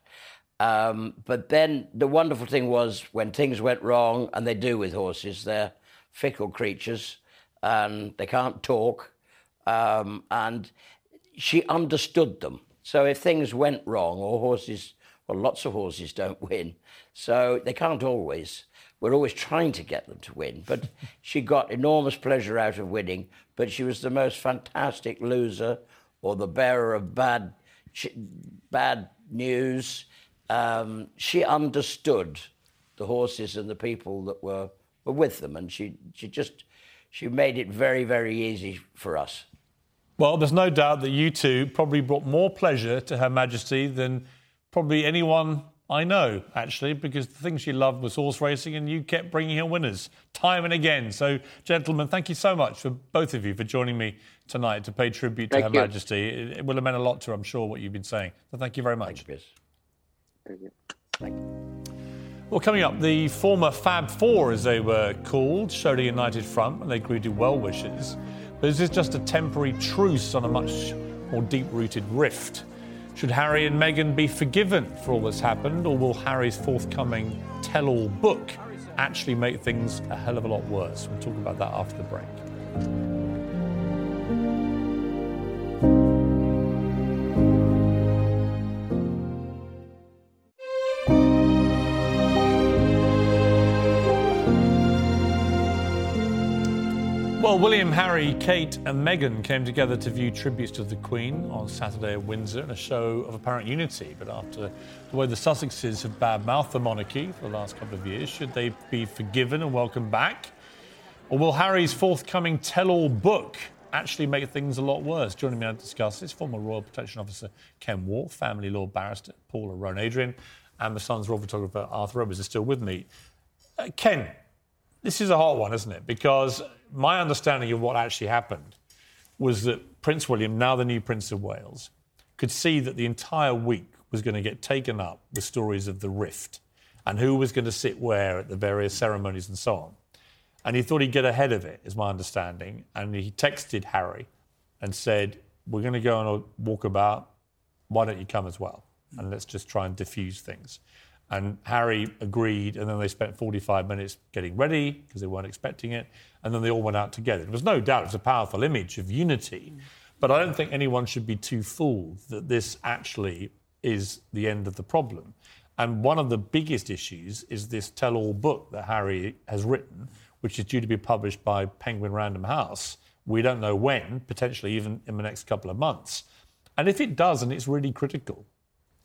Um, but then the wonderful thing was when things went wrong, and they do with horses, they're fickle creatures and they can't talk. Um, and she understood them. So if things went wrong, or horses, well, lots of horses don't win, so they can't always. We're always trying to get them to win, but she got enormous pleasure out of winning. But she was the most fantastic loser, or the bearer of bad, bad news. Um, she understood the horses and the people that were, were with them, and she she just she made it very very easy for us. Well, there's no doubt that you two probably brought more pleasure to Her Majesty than probably anyone I know, actually, because the thing she loved was horse racing, and you kept bringing her winners time and again. So, gentlemen, thank you so much for both of you for joining me tonight to pay tribute to Thank Her you. Majesty. It, it will have meant a lot to her, I'm sure, what you've been saying. So, thank you very much. Thank you. Well, coming up, the former Fab Four, as they were called, showed a united front and they greeted well wishes. But is this just a temporary truce on a much more deep rooted rift? Should Harry and Meghan be forgiven for all that's happened, or will Harry's forthcoming tell all book actually make things a hell of a lot worse? We'll talk about that after the break. Harry, Kate, and Meghan came together to view tributes to the Queen on Saturday at Windsor in a show of apparent unity. But after the way the Sussexes have badmouthed the monarchy for the last couple of years, should they be forgiven and welcomed back? Or will Harry's forthcoming tell all book actually make things a lot worse? Joining me to discuss this, former Royal Protection Officer Ken Wharfe, family law barrister Paula Rowan Adrian, and the Sun's royal photographer Arthur Edwards are still with me. Uh, Ken, this is a hot one, isn't it? Because my understanding of what actually happened was that Prince William, now the new Prince of Wales, could see that the entire week was going to get taken up with stories of the rift and who was going to sit where at the various ceremonies and so on. And he thought he'd get ahead of it, is my understanding. And he texted Harry and said, We're going to go on a walkabout. Why don't you come as well? And let's just try and diffuse things. And Harry agreed, and then they spent 45 minutes getting ready because they weren't expecting it. And then they all went out together. There was no doubt it's a powerful image of unity. But I don't think anyone should be too fooled that this actually is the end of the problem. And one of the biggest issues is this tell all book that Harry has written, which is due to be published by Penguin Random House. We don't know when, potentially even in the next couple of months. And if it does, and it's really critical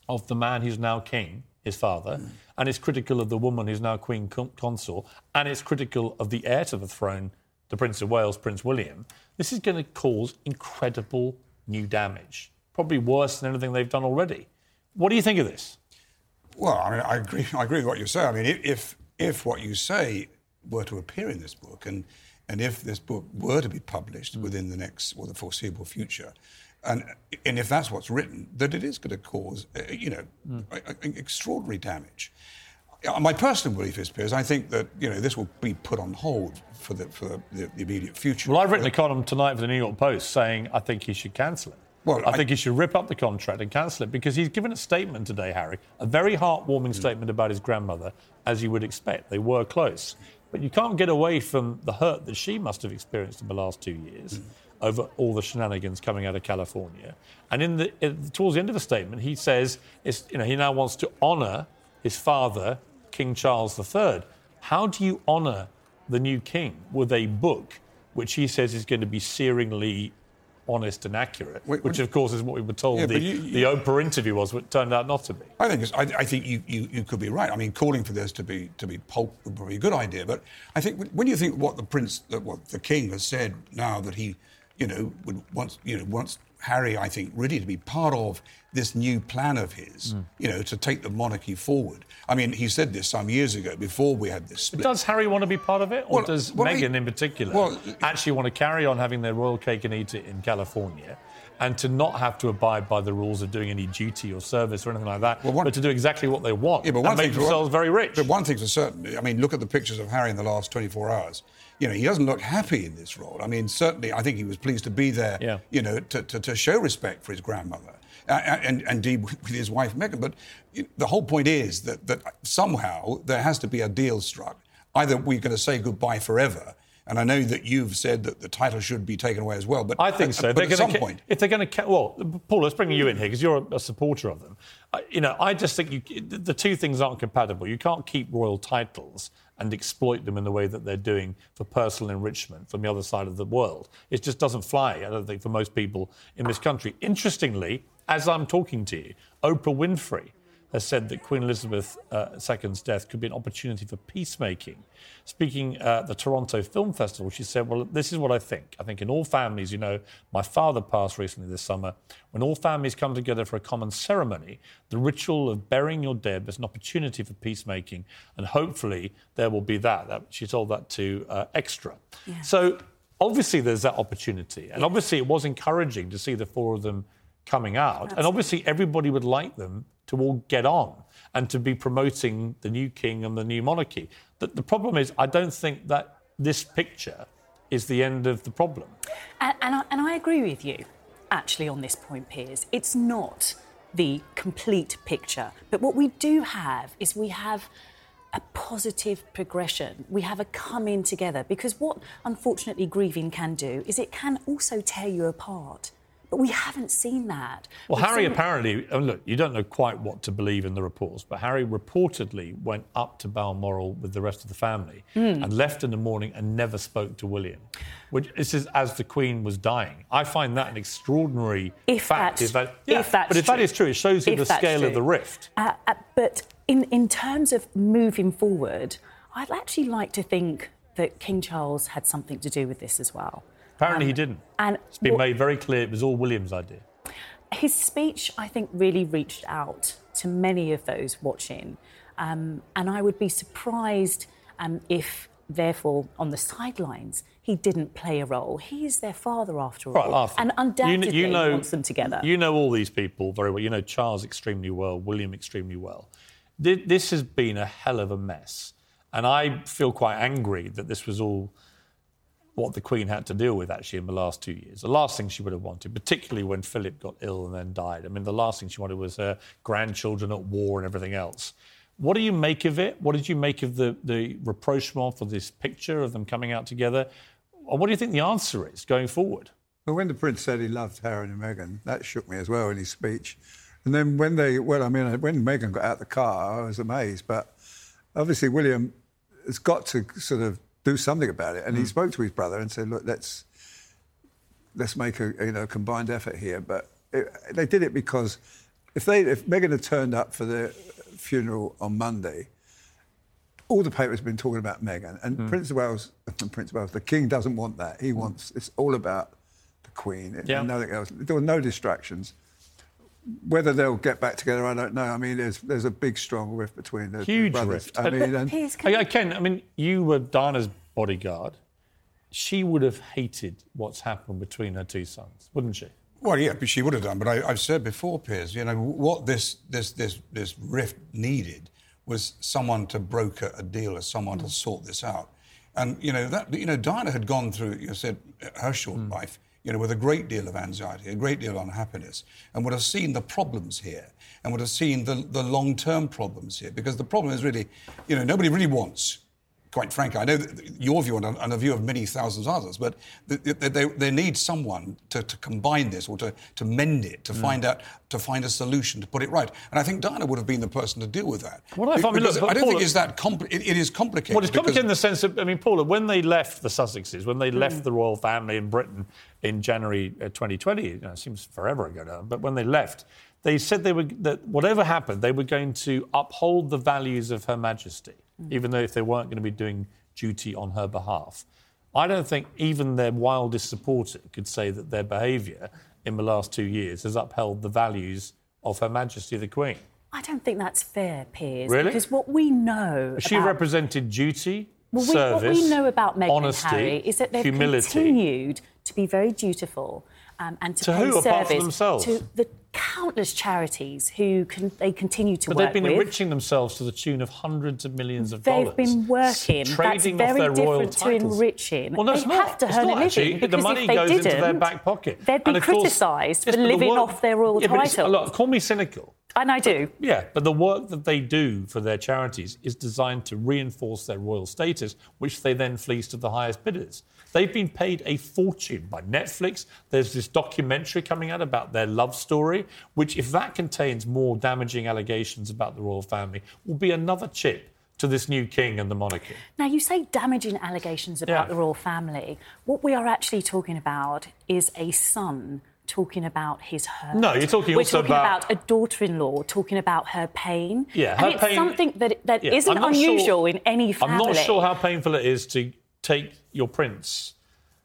of the man who's now king, his father, and it's critical of the woman who's now queen consort, and it's critical of the heir to the throne, the Prince of Wales, Prince William. This is going to cause incredible new damage, probably worse than anything they've done already. What do you think of this? Well, I mean, I agree. I agree with what you say. I mean, if if, what you say were to appear in this book, and and if this book were to be published within the next or the foreseeable future, and and if that's what's written, that it is going to cause, uh, you know, a- extraordinary damage. Uh, My personal belief is, Piers, I think that you know this will be put on hold for the for the, the immediate future. Well, I've written a column tonight for the New York Post saying I think he should cancel it. Well, I, I- think he should rip up the contract and cancel it because he's given a statement today, Harry, a very heartwarming statement about his grandmother, as you would expect. They were close. But you can't get away from the hurt that she must have experienced in the last two years over all the shenanigans coming out of California. And in the, in- towards the end of the statement, he says it's, you know, he now wants to honour his father, King Charles III. How do you honour the new king with a book which he says is going to be searingly honest and accurate, which of course is what we were told Yeah, the, but you- the Oprah interview was, but turned out not to be. I think it's, I, I think you, you, you could be right. I mean, calling for this to be to be pulp would be a good idea. But I think when- when you think what the prince, what the king has said now that he, you know, would wants you know wants Harry, I think, really to be part of this new plan of his, Mm. you know, to take the monarchy forward. I mean, he said this some years ago before we had this split. Does Harry want to be part of it, or Well, does well, Meghan in particular well, actually want to carry on having their royal cake and eat it in California? And to not have to abide by the rules of doing any duty or service or anything like that, but to do exactly what they want Yeah, but and one make thing's for- themselves very rich. But one thing's for certain. I mean, look at the pictures of Harry in the last 24 hours. You know, he doesn't look happy in this role. I mean, certainly, I think he was pleased to be there. Yeah. You know, to, to, to show respect for his grandmother, uh, and, and indeed with his wife Meghan. But the whole point is that that somehow there has to be a deal struck. Either we're going to say goodbye forever. And I know that you've said that the title should be taken away as well. But I think so. But They're at some gonna, point, if they're going to, well, Paul, let's bring you in here because you're a, a, supporter of them. Uh, you know, I just think you, the two things aren't compatible. You can't keep royal titles and exploit them in the way that they're doing for personal enrichment from the other side of the world. It just doesn't fly, I don't think, for most people in this country. Interestingly, as I'm talking to you, Oprah Winfrey has said that Queen Elizabeth uh, II's death could be an opportunity for peacemaking. Speaking at the Toronto Film Festival, she said, Well, this is what I think. I think in all families, you know, my father passed recently this summer. When all families come together for a common ceremony, the ritual of burying your dead is an opportunity for peacemaking, and hopefully there will be that. that she told that to uh, Extra. Yeah. So obviously there's that opportunity, and yeah. obviously it was encouraging to see the four of them coming out, Absolutely. and obviously everybody would like them to all get on and to be promoting the new king and the new monarchy. The, the problem is, I don't think that this picture is the end of the problem. And, and, I, and I agree with you, actually, on this point, Piers. It's not the complete picture. But what we do have is we have a positive progression. We have a coming together because what unfortunately grieving can do is it can also tear you apart. But we haven't seen that. Well, We've Harry seen... apparently, oh, look, you don't know quite what to believe in the reports, but Harry reportedly went up to Balmoral with the rest of the family mm. and left in the morning and never spoke to William. Which this is as the Queen was dying. I find that an extraordinary if fact. That's, that, yeah, if that's but if true. that is true, it shows you if the scale true. of the rift. Uh, uh, but in, in terms of moving forward, I'd actually like to think that King Charles had something to do with this as well. Apparently, um, he didn't. And it's been made very clear it was all William's idea. His speech, I think, really reached out to many of those watching. Um, and I would be surprised um, if, therefore, on the sidelines, he didn't play a role. He is their father, after all. Right, Arthur, and undoubtedly you, you know, wants them together. You know all these people very well. You know Charles extremely well, William extremely well. This has been a hell of a mess. And I feel quite angry that this was all what the Queen had to deal with actually in the last two years. The last thing she would have wanted, particularly when Philip got ill and then died. I mean, the last thing she wanted was her grandchildren at war and everything else. What do you make of it? What did you make of the, the rapprochement for this picture of them coming out together? Or what do you think the answer is going forward? Well, when the Prince said he loved Harry and Meghan, that shook me as well in his speech. And then when they, well, I mean, when Meghan got out of the car, I was amazed. But obviously, William has got to sort of do something about it. And mm. he spoke to his brother and said, "Look, let's let's make a you know combined effort here." But it, they did it because if they if Meghan had turned up for the funeral on Monday, all the papers have been talking about Meghan and mm. Prince of Wales. And Prince of Wales, the King doesn't want that. He mm. wants it's all about the Queen yeah. and nothing else. There were no distractions. Whether they'll get back together, I don't know. I mean, there's there's a big, strong rift between the Huge brothers. rift. I mean, and, I, Ken, I mean, you were Diana's bodyguard. She would have hated what's happened between her two sons, wouldn't she? Well, yeah, she would have done. But I, have said before, Piers, you know, what this this this this rift needed was someone to broker a deal, or someone mm. to sort this out. And you know that you know Diana had gone through, you said, her short mm. life you know, with a great deal of anxiety, a great deal of unhappiness, and would have seen the problems here and would have seen the, the long term problems here. Because the problem is really, you know, nobody really wants quite frankly, I know your view and, and the view of many thousands of others, but they, they, they need someone to, to, combine this or to, to mend it, to mm. find out, to find a solution, to put it right. And I think Diana would have been the person to deal with that. Well, I, mean, look, I don't Paula, think it's that compli- it, it is complicated. Well, it's complicated in the sense of, I mean, Paula, when they left the Sussexes, when they mm. left the royal family in Britain in January 2020, uh, you know, it seems forever ago now, but when they left, they said they were that whatever happened, they were going to uphold the values of Her Majesty mm. even though if they weren't going to be doing duty on her behalf. I don't think even their wildest supporter could say that their behaviour in the last two years has upheld the values of Her Majesty the Queen. I don't think that's fair, Piers. Really? Because what we know. She about... represented duty, well, we, service, what we know about Meghan honesty, and Harry is that they've humility. continued to be very dutiful um, and to, to pay who, service apart from themselves? to the countless charities who can, they continue to but work they've been with. enriching themselves to the tune of hundreds of millions of they've dollars. They've been working. Trading That's very off their royal different to titles. enriching. Well, no, they it's not. have to it's earn not, a living. Because the money if they goes into their back pocket. They'd be And of course- criticised for but living word- off their royal yeah, but titles. Look, call me cynical. And I do. Yeah, but the work that they do for their charities is designed to reinforce their royal status, which they then fleece to the highest bidders. They've been paid a fortune by Netflix. There's this documentary coming out about their love story, which, if that contains more damaging allegations about the royal family, will be another chip to this new king and the monarchy. Now, you say damaging allegations about Yeah. the royal family. What we are actually talking about is a son talking about his hurt. No, you're talking We're talking about- about... a daughter-in-law talking about her pain. Yeah, and it's pain- something that that Yeah, not I'm sure- unusual in any family. I'm not sure how painful it is to take your prince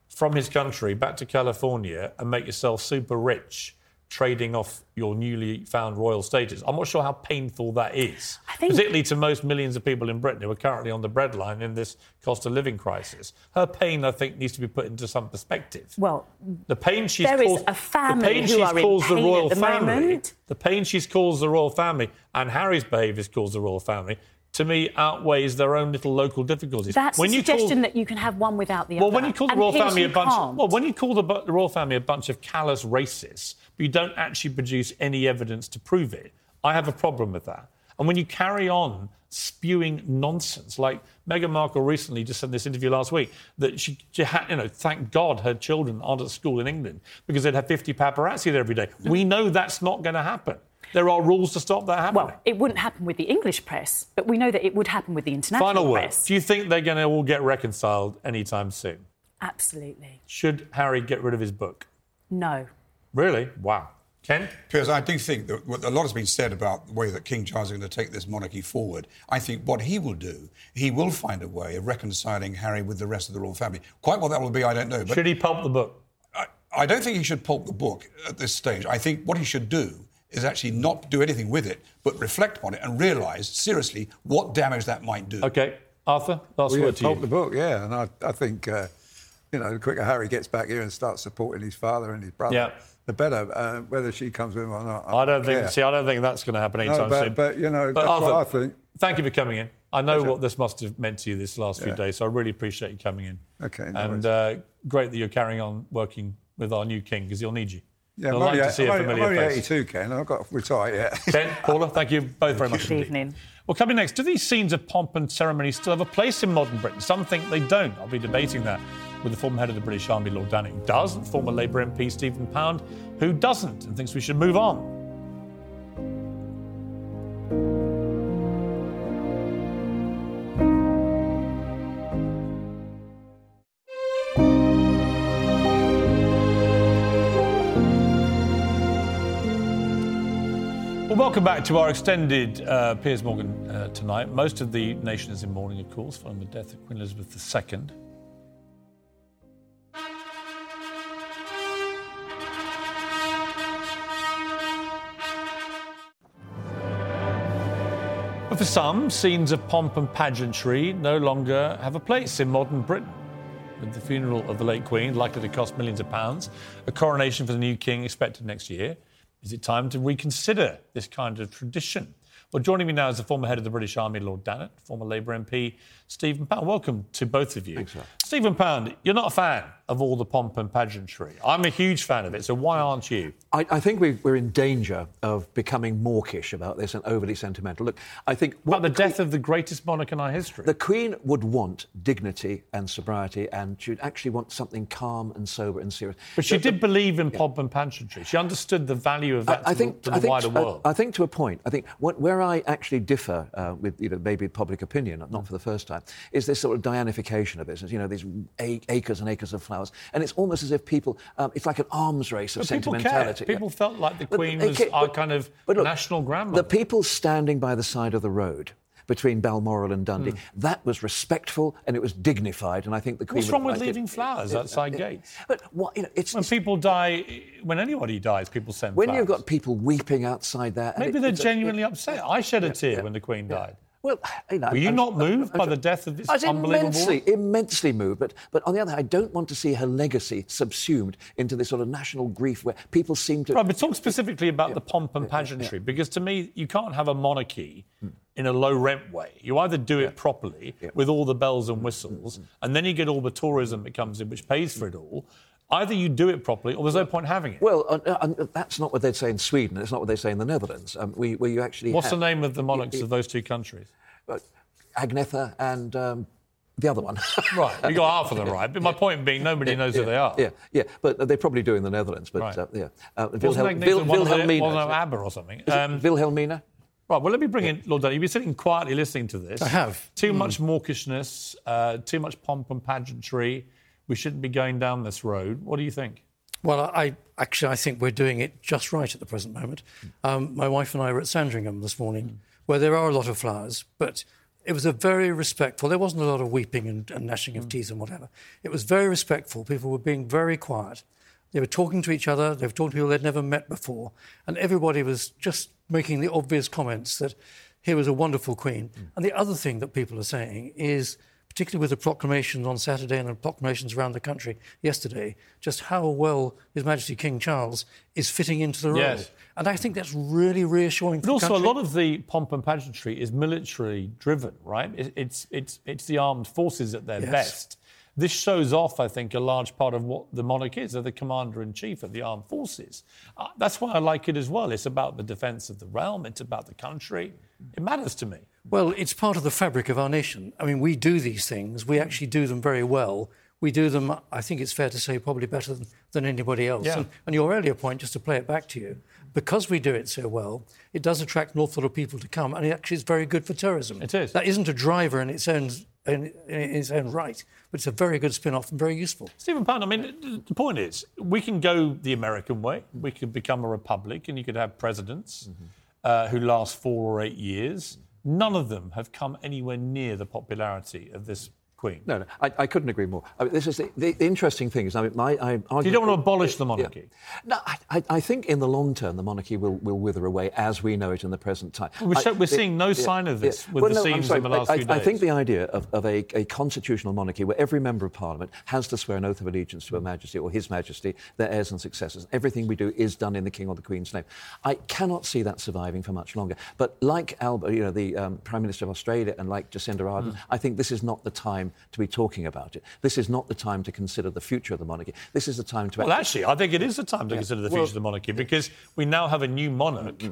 from his country back to California and make yourself super rich trading off your newly found royal status. I'm not sure how painful that is, think- particularly to most millions of people in Britain who are currently on the breadline in this cost of living crisis. Her pain, I think, needs to be put into some perspective. Well, The pain she's There is caused, a family the pain who she's are in caused the royal the family, moment. the pain she's caused the royal family, and Harry's behaviour has caused the royal family. To me, outweighs their own little local difficulties. that's when a you call- suggestion that you can have one without the well, other. when you call the And royal family a bunch, can't. well, when you call the, the royal family a bunch of callous racists, but you don't actually produce any evidence to prove it, I have a problem with that. And when you carry on spewing nonsense, like Meghan Markle recently just said in this interview last week that she, she had, you know, thank God her children aren't at school in England because they'd have 50 paparazzi there every day. We know that's not going to happen. There are rules to stop that happening. Well, it wouldn't happen with the English press, but we know that it would happen with the international Final word. press. Do you think they're going to all get reconciled anytime soon? Absolutely. Should Harry get rid of his book? No. Really? Wow. Ken? Piers, I do think that what- a lot has been said about the way that King Charles is going to take this monarchy forward. I think what he will do, he will find a way of reconciling Harry with the rest of the royal family. Quite what that will be, I don't know. But Should he pulp the book? I, I don't think he should pulp the book at this stage. I think what he should do is actually not do anything with it, but reflect on it and realise seriously what damage that might do. Okay, Arthur, last Well, yeah, word to pulp you. the book, yeah. And I, I think, uh, you know, the quicker Harry gets back here and starts supporting his father and his brother, Yeah. the better. Uh, whether she comes with him or not, I don't think. care. See, I don't think that's going to happen No, anytime but- soon. but, you know, But that's what Arthur, I think. Thank you for coming in. I know Pleasure. what this must have meant to you this last few days, so I really appreciate you coming in. Okay, no and uh, great that you're carrying on working with our new king because he'll need you. Yeah, He'll I'm like to see I'm a only- familiar I'm only face. 82, Ken. I've got to retire yet. Ken, Paula, thank you both very much Good evening. Well, coming next, do these scenes of pomp and ceremony still have a place in modern Britain? Some think they don't. I'll be debating that with the former head of the British Army, Lord Dannatt, who does, and former Labour MP Stephen Pound, who doesn't and thinks we should move on. Well, welcome back to our extended uh, Piers Morgan uh, tonight. Most of the nation is in mourning, of course, following the death of Queen Elizabeth II. But for some, scenes of pomp and pageantry no longer have a place in modern Britain. With the funeral of the late Queen likely to cost millions of pounds, a coronation for the new King expected next year, is it time to reconsider this kind of tradition? Well, joining me now is the former head of the British Army, Lord Dannatt, former Labour MP, Stephen Pound. Welcome to both of you. Thanks, Stephen Pound, you're not a fan of all the pomp and pageantry. I'm a huge fan of it, so why aren't you? I, I think we, we're in danger of becoming mawkish about this and overly sentimental. Look, I think About the death of the greatest monarch in our history. the Queen would want dignity and sobriety, and she'd actually want something calm and sober and serious. But she The- the- did believe in pomp and pageantry. She understood the value of that I, I to, think, the, to I think wider world. I think to a point. I think what, where I actually differ uh, with you know, maybe public opinion, not for the first time, is this sort of Dianification of business. You know, these a- acres and acres of flowers, and it's almost as if people. Um, it's like an arms race of But people sentimentality. People felt like the Queen was our kind of look, national grandmother. The people standing by the side of the road between Balmoral and Dundee, Hmm. that was respectful and it was dignified, and I think the Queen. What's wrong with like it. leaving flowers outside gates? But what, you know, it's when people die, when anybody dies, people send flowers. when flowers. you've got people weeping outside there. Maybe it- they're it's genuinely upset. I shed a tear when the Queen died. Well, you know, Were you I'm- not moved I'm- by the death of this I was unbelievable immensely, woman? immensely moved. But, but on the other hand, I don't want to see her legacy subsumed into this sort of national grief where people seem to. Right, but talk specifically about the pomp and pageantry, because to me, you can't have a monarchy Hmm. in a low rent way. You either do it properly with all the bells and whistles, and then you get all the tourism that comes in, which pays for it all. Either you do it properly, or there's no point having it. Well, uh, uh, that's not what they'd say in Sweden. It's not what they say in the Netherlands. Um, we, where you actually. What's have, the name of the monarchs of those two countries? Uh, Agnetha and um, the other one. right, you got half of them right. But my point being, nobody yeah, knows yeah, who they are. Yeah, yeah, but they probably do in the Netherlands. But right. uh, yeah, uh, Wilhelm, Wil- Wilhelmina, Wilhelm ABBA or something. Um, Wilhelmina. Right, well, let me bring in Lord Dunn. You've been sitting quietly listening to this. I have. Too mm. much mawkishness, uh, too much pomp and pageantry. We shouldn't be going down this road. What do you think? Well, I actually I think we're doing it just right at the present moment. Um, my wife and I were at Sandringham this morning, where there are a lot of flowers, but it was a very respectful. There wasn't a lot of weeping and, and gnashing of teeth and whatever. It was very respectful. People were being very quiet. They were talking to each other. They were talking to people they'd never met before, and everybody was just making the obvious comments that here was a wonderful queen. Mm. And the other thing that people are saying is particularly with the proclamations on Saturday and the proclamations around the country yesterday, just how well His Majesty King Charles is fitting into the role. Yes. And I think that's really reassuring. But also, a lot of the pomp and pageantry is military driven, right? It's, it's, it's the armed forces at their Yes. best. This shows off, I think, a large part of what the monarch is. They're the commander in chief of the armed forces. Uh, that's why I like it as well. It's about the defence of the realm, it's about the country. It matters to me. Well, it's part of the fabric of our nation. I mean, we do these things. We actually do them very well. We do them, I think it's fair to say, probably better than, than anybody else. Yeah. And, and your earlier point, just to play it back to you, because we do it so well, it does attract an awful lot of people to come, and it actually is very good for tourism. It is. That isn't a driver in its own, in, in its own right, but it's a very good spin off and very useful. Stephen Pound, I mean, the point is, we can go the American way. We could become a republic, and you could have presidents mm-hmm. Uh, who last four or eight years. None of them have come anywhere near the popularity of this queen. No, no, I, I couldn't agree more. I mean, this is the, the, the interesting thing is, I mean, my, I So you don't want to abolish the monarchy? No, I, I, I think in the long term the monarchy will, will wither away as we know it in the present time. We're, I- so- we're seeing no sign of this with Well, the no, scenes sorry, in the last I, few days. I think the idea of, of a, a constitutional monarchy where every member of parliament has to swear an oath of allegiance to Her Majesty or His Majesty, their heirs and successors. Everything we do is done in the King or the Queen's name. I cannot see that surviving for much longer. But like Albert, you know, the um, Prime Minister of Australia and like Jacinda Ardern, Mm. I think this is not the time to be talking about it. This is not the time to consider the future of the monarchy. This is the time to Well, actually, I think it is the time to Yeah. consider the Well- future of the monarchy because we now have a new monarch.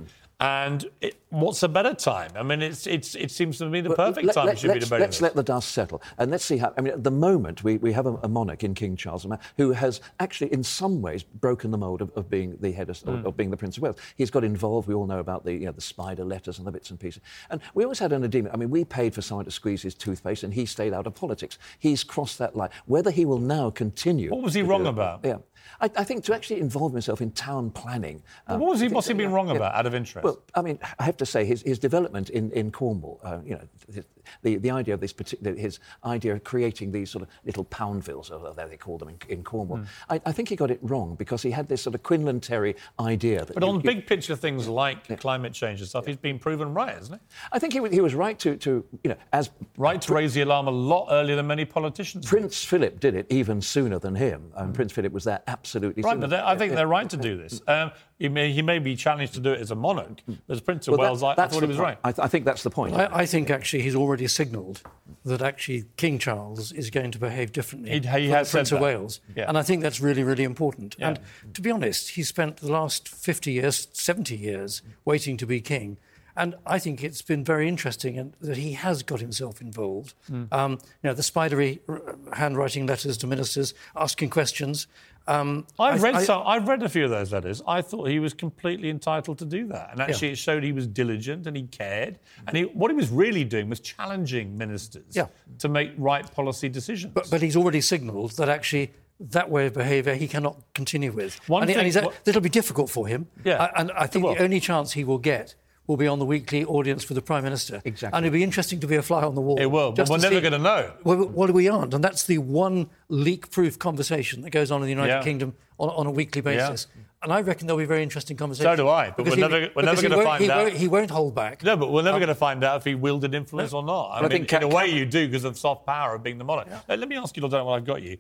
And it, what's a better time? I mean, it's, it's, it seems to me the But perfect let- time let- should be let's, debating let's this. let the dust settle and let's see how. I mean, at the moment, we, we have a, a monarch in King Charles, who has actually, in some ways, broken the mould of, of being the head of, Mm. of being the Prince of Wales. He's got involved. We all know about the, you know, the spider letters and the bits and pieces. And we always had an edema. I mean, we paid for someone to squeeze his toothpaste, and he stayed out of politics. He's crossed that line. Whether he will now continue. What was he wrong about? Yeah. I, I think to actually involve himself in town planning. Um, what was he, what's he been wrong yeah. about, out of interest? Well, I mean, I have to say, his, his development in, in Cornwall, uh, you know, the, the, idea of this particular, his idea of creating these sort of little poundvilles, or they call them in, in Cornwall, Hmm. I, I think he got it wrong because he had this sort of Quinlan Terry idea. That but you- on you- big picture things like climate change and stuff, he's been proven right, hasn't he? I think he, he was right to, to, you know, as Right to raise the alarm a lot earlier than many politicians. Prince Philip did it even sooner than him, and Prince Philip was there absolutely Right, sooner. but I think Yeah, they're yeah. right to do this. Um, he, may, he may be challenged to do it as a monarch, but as Prince of Well, that- Wales, I, I that's thought he was point. right. I, th- I think that's the point. I, I think actually he's already signalled that actually King Charles is going to behave differently He- he from has Prince said of that. Wales. Yeah. And I think that's really, really important. Yeah. And to be honest, he spent the last 50 years, 70 years waiting to be king. And I think it's been very interesting and that he has got himself involved. Mm. Um, you know, the spidery r- handwriting letters to ministers, asking questions. Um, I've I- read I- some. I've read a few of those letters. I thought he was completely entitled to do that, and actually, it showed he was diligent and he cared. And he, what he was really doing was challenging ministers Yeah. to make right policy decisions. But, but he's already signalled that actually that way of behaviour he cannot continue with. One and thing, and what, it'll be difficult for him. Yeah, and I think the only chance he will get will be on the weekly audience for the Prime Minister. Exactly. And it'll be interesting to be a fly on the wall. It will, but we're never going to know. Well, well, we aren't. And that's the one leak proof conversation that goes on in the United Yeah. Kingdom on, on a weekly Yeah. basis. And I reckon there'll be very interesting conversations. So do I, but we're he- never- we're never gonna find he out. Won't, he won't hold back. No, but we're never Um, going to find out if he wielded influence or not. I, I think in Ca- a way, you do because of soft power of being the monarch. Uh, let me ask you, Lord Dannatt, while I've got you.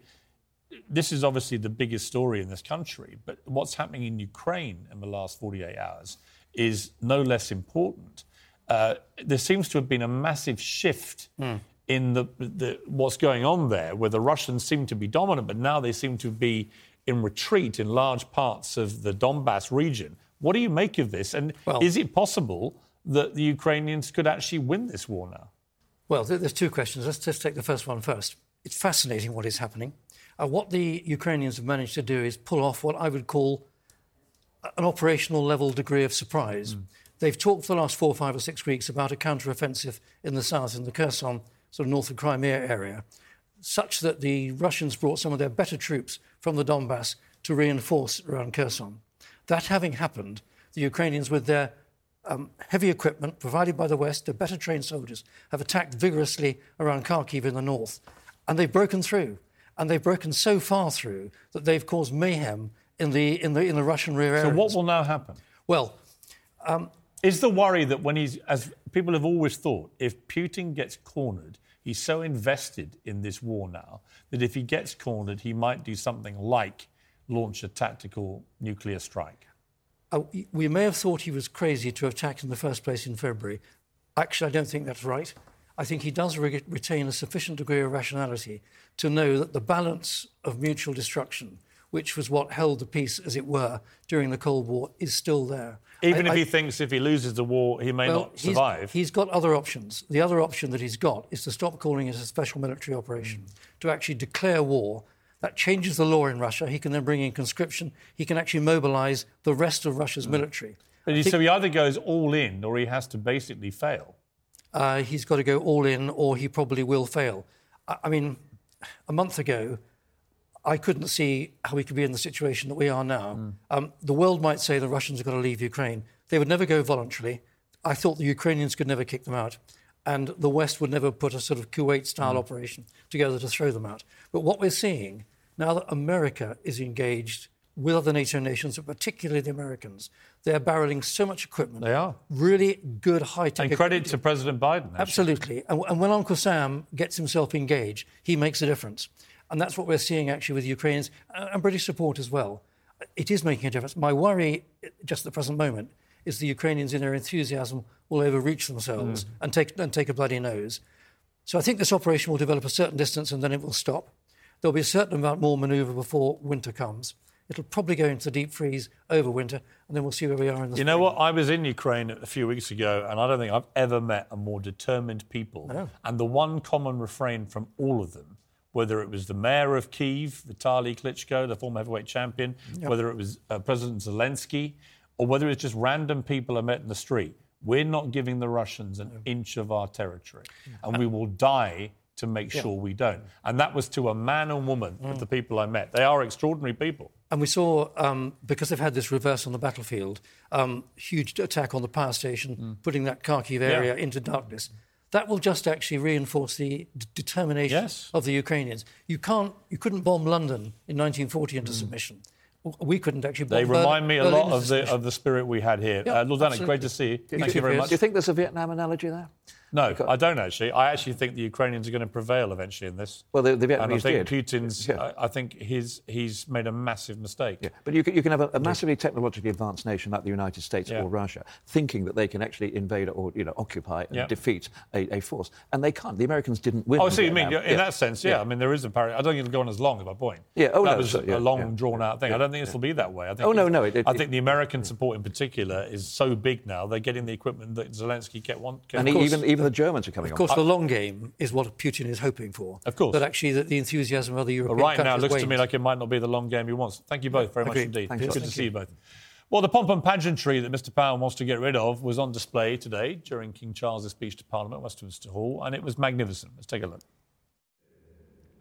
This is obviously the biggest story in this country, but what's happening in Ukraine in the last 48 hours is no less important. Uh, there seems to have been a massive shift in the, the what's going on there, where the Russians seem to be dominant, but now they seem to be in retreat in large parts of the Donbass region. What do you make of this? And is it possible that the Ukrainians could actually win this war now? Well, there's two questions. Let's just take the first one first. It's fascinating what is happening. Uh, what the Ukrainians have managed to do is pull off what I would call an operational level degree of surprise. They've talked for the last four, five, or six weeks about a counter-offensive in the south, in the Kherson, sort of north of Crimea area, such that the Russians brought some of their better troops from the Donbass to reinforce around Kherson. That having happened, the Ukrainians, with their um, heavy equipment provided by the West, their better trained soldiers, have attacked vigorously around Kharkiv in the north. And they've broken through. And they've broken so far through that they've caused mayhem in the, in the, in the Russian rear area. So what will now happen? Well, um, is the worry that when he's, as people have always thought, if Putin gets cornered, he's so invested in this war now that if he gets cornered, he might do something like launch a tactical nuclear strike. Uh, we may have thought he was crazy to attack in the first place in February. Actually, I don't think that's right. I think he does re- retain a sufficient degree of rationality to know that the balance of mutual destruction, which was what held the peace, as it were, during the Cold War, is still there. Even I- if I- he thinks if he loses the war, he may well, not he's- survive. He's got other options. The other option that he's got is to stop calling it a special military operation, to actually declare war. That changes the law in Russia. He can then bring in conscription. He can actually mobilize the rest of Russia's military. But he, think- so he either goes all in or he has to basically fail. uh, he's got to go all in or he probably will fail. I, I mean, a month ago, I couldn't see how we could be in the situation that we are now. Um, the world might say the Russians have got to leave Ukraine. They would never go voluntarily. I thought the Ukrainians could never kick them out. And the West would never put a sort of Kuwait style operation together to throw them out. But what we're seeing now that America is engaged with other NATO nations, but particularly the Americans, they're barreling so much equipment. They are. Really good high tech And credit to President Biden. actually. Absolutely. And, and when Uncle Sam gets himself engaged, he makes a difference. And that's what we're seeing actually with Ukrainians and, British support as well. It is making a difference. My worry, just at the present moment, is the Ukrainians in their enthusiasm will overreach themselves mm. and, take, and take a bloody nose. So I think this operation will develop a certain distance and then it will stop. There'll be a certain amount more manoeuvre before winter comes. It'll probably go into the deep freeze over winter, and then we'll see where we are in the You know what? I was in Ukraine a few weeks ago, and I don't think I've ever met a more determined people. And the one common refrain from all of them, whether it was the mayor of Kiev, Vitaly Klitschko, the former heavyweight champion, Yep. whether it was uh, President Zelensky, or whether it's just random people I met in the street, we're not giving the Russians an inch of our territory, and we will die to make Yeah. sure we don't. And that was to a man and woman of the people I met. They are extraordinary people. And we saw, um, because they've had this reverse on the battlefield, um, huge attack on the power station, putting that Kharkiv area into darkness. That will just actually reinforce the d- determination of the Ukrainians. You can't, you couldn't bomb London in 1940 into submission. We couldn't actually bomb They Berlin- remind me a Berlin lot of the of the spirit we had here. Yeah, uh, Lord Dannatt, great to see you. Thank you very much. Do you think there's a Vietnam analogy there? No, I don't actually. I actually think the Ukrainians are going to prevail eventually in this. Well, the- the and I think did. Putin's. I, I think his he's made a massive mistake. Yeah, but you can, you can have a, a massively technologically advanced nation like the United States Yeah. or Russia thinking that they can actually invade or you know occupy and Yeah. defeat a, a force, and they can't. The Americans didn't win. Oh, I see. You mean in that sense? Yeah. I mean, there is a parity. I don't think it'll go on as long. Is my point. Yeah, oh, that no, was so- yeah, a long, yeah. drawn out thing. I don't think this will be that way. I think Oh, no, no, it- it- I think the American support in particular is so big now. They're getting the equipment that Zelensky kept want. kept and want. even even the Germans are coming Of course, on. the long game is what Putin is hoping for. Of course. But actually, that the enthusiasm of the But European right now, it countries looks to me like it might not be the long game he wants. Thank you both very much Agreed. indeed. Thanks, Good Ross. to Thank see you. you both. Well, the pomp and pageantry that Mr. Powell wants to get rid of was on display today during King Charles's speech to Parliament, at Westminster Hall, and it was magnificent. Let's take a look.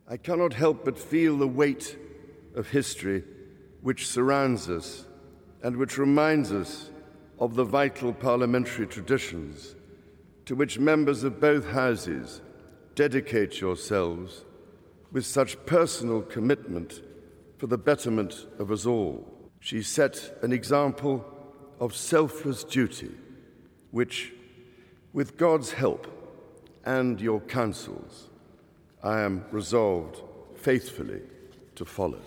I cannot help but feel the weight of history which surrounds us and which reminds us of the vital parliamentary traditions to which members of both houses dedicate yourselves with such personal commitment for the betterment of us all. She set an example of selfless duty, which, with God's help and your counsels, I am resolved faithfully to follow.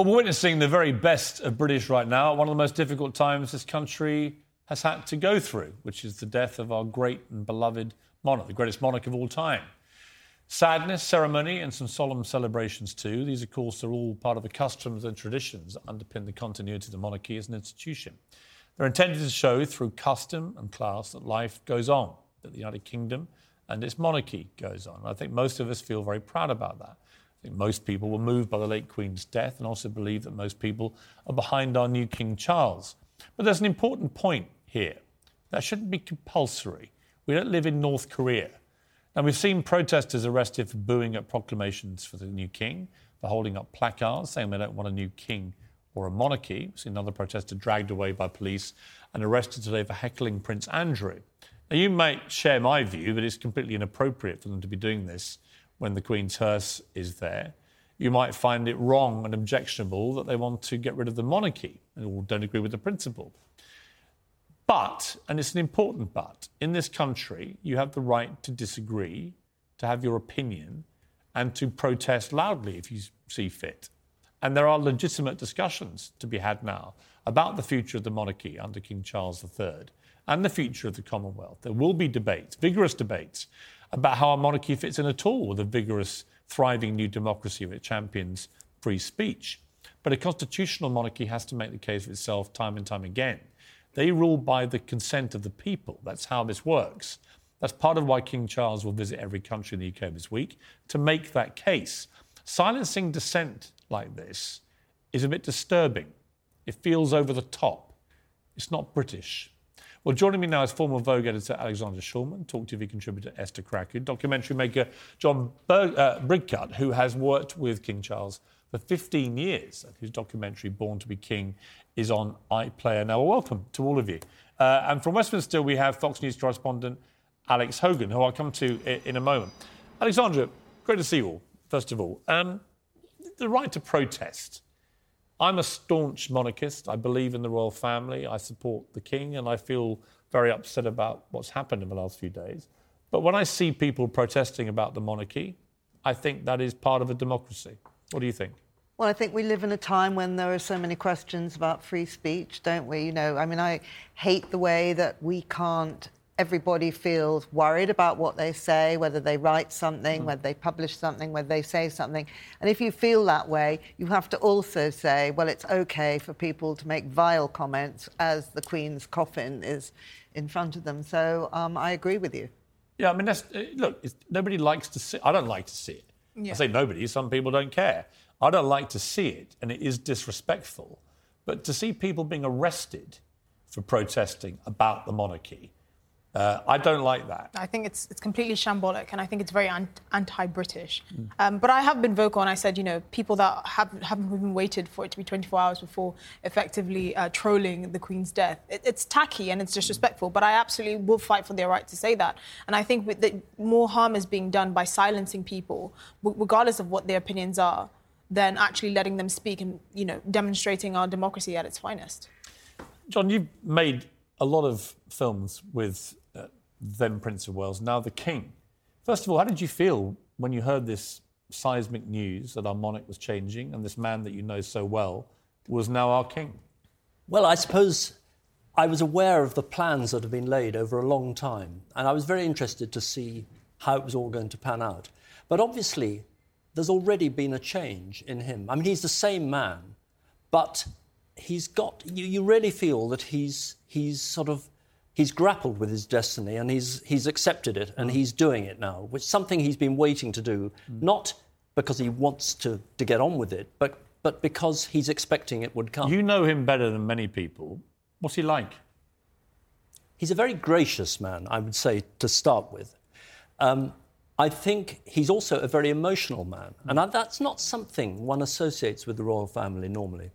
Well, we're witnessing the very best of British right now one of the most difficult times this country has had to go through, which is the death of our great and beloved monarch, the greatest monarch of all time. Sadness, ceremony, and some solemn celebrations too. These, of course, are all part of the customs and traditions that underpin the continuity of the monarchy as an institution. They're intended to show through custom and class that life goes on, that the United Kingdom and its monarchy goes on. I think most of us feel very proud about that. I think most people were moved by the late Queen's death and also believe that most people are behind our new King Charles. But there's an important point here. That shouldn't be compulsory. We don't live in North Korea. Now, we've seen protesters arrested for booing at proclamations for the new king, for holding up placards saying they don't want a new king or a monarchy. We've seen another protester dragged away by police and arrested today for heckling Prince Andrew. Now, you might share my view that it's completely inappropriate for them to be doing this when the Queen's hearse is there. You might find it wrong and objectionable that they want to get rid of the monarchy and don't agree with the principle. But, and it's an important but, in this country, you have the right to disagree, to have your opinion, and to protest loudly if you see fit. And there are legitimate discussions to be had now about the future of the monarchy under King Charles III and the future of the Commonwealth. There will be debates, vigorous debates, about how a monarchy fits in at all with a vigorous, thriving new democracy that champions free speech. But a constitutional monarchy has to make the case for itself time and time again. They rule by the consent of the people. That's how this works. That's part of why King Charles will visit every country in the UK this week to make that case. Silencing dissent like this is a bit disturbing. It feels over the top. It's not British. Well, joining me now is former Vogue editor Alexandra Shulman, Talk TV contributor Esther Krakue, documentary maker John Ber- uh, Bridcut, who has worked with King Charles for 15 years, and whose documentary Born to be King is on iPlayer now. Welcome to all of you. Uh, and from Westminster, we have Fox News correspondent Alex Hogan, who I'll come to in, in a moment. Alexandra, great to see you all, first of all. Um, the right to protest. I'm a staunch monarchist. I believe in the royal family. I support the king, and I feel very upset about what's happened in the last few days. But when I see people protesting about the monarchy, I think that is part of a democracy. What do you think? Well, I think we live in a time when there are so many questions about free speech, don't we? You know, I mean, I hate the way that we can't. Everybody feels worried about what they say, whether they write something, mm. whether they publish something, whether they say something. And if you feel that way, you have to also say, well, it's okay for people to make vile comments as the Queen's coffin is in front of them. So um, I agree with you. Yeah, I mean, that's, uh, look, nobody likes to see. I don't like to see it. Yeah. I say nobody. Some people don't care. I don't like to see it, and it is disrespectful. But to see people being arrested for protesting about the monarchy, uh, I don't like that. I think it's it's completely shambolic, and I think it's very anti-British. Mm. Um, but I have been vocal, and I said, you know, people that have haven't even waited for it to be 24 hours before effectively uh, trolling the Queen's death. It, it's tacky and it's disrespectful. But I absolutely will fight for their right to say that. And I think that more harm is being done by silencing people, regardless of what their opinions are than actually letting them speak and you know demonstrating our democracy at its finest. John, you've made a lot of films with then Prince of Wales, now the King. First of all, how did you feel when you heard this seismic news that our monarch was changing and this man that you know so well was now our king? Well, I suppose I was aware of the plans that had been laid over a long time, and I was very interested to see how it was all going to pan out. But obviously, there's already been a change in him. I mean, he's the same man, but he's got, you, you really feel that he's, he's sort of, he's grappled with his destiny and he's, he's accepted it and he's doing it now, which is something he's been waiting to do, mm. not because he wants to, to get on with it, but, but because he's expecting it would come. You know him better than many people. What's he like? He's a very gracious man, I would say, to start with. Um, I think he's also a very emotional man, and that's not something one associates with the royal family normally.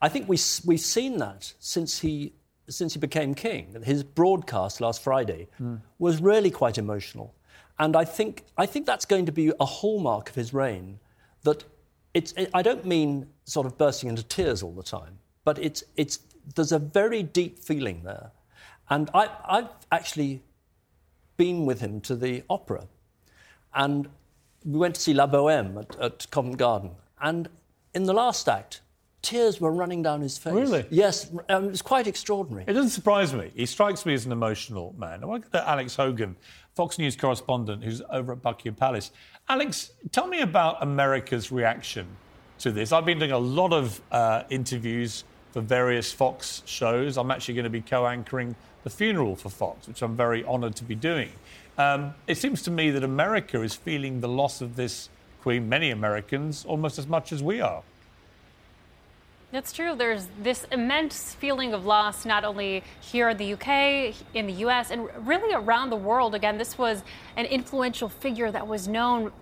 I think we, we've seen that since he, since he became king. His broadcast last Friday mm. was really quite emotional. And I think, I think that's going to be a hallmark of his reign that it's, it, I don't mean sort of bursting into tears all the time, but it's, it's, there's a very deep feeling there. And I, I've actually been with him to the opera and we went to see La Boheme at, at Covent Garden. And in the last act, tears were running down his face. Really? Yes, um, it was quite extraordinary. It doesn't surprise me. He strikes me as an emotional man. I want to go to Alex Hogan, Fox News correspondent who's over at Buckingham Palace. Alex, tell me about America's reaction to this. I've been doing a lot of uh, interviews for various Fox shows. I'm actually going to be co anchoring the funeral for Fox, which I'm very honoured to be doing. Um, it seems to me that America is feeling the loss of this Queen, many Americans, almost as much as we are. That's true. There's this immense feeling of loss, not only here in the UK, in the US, and really around the world. Again, this was an influential figure that was known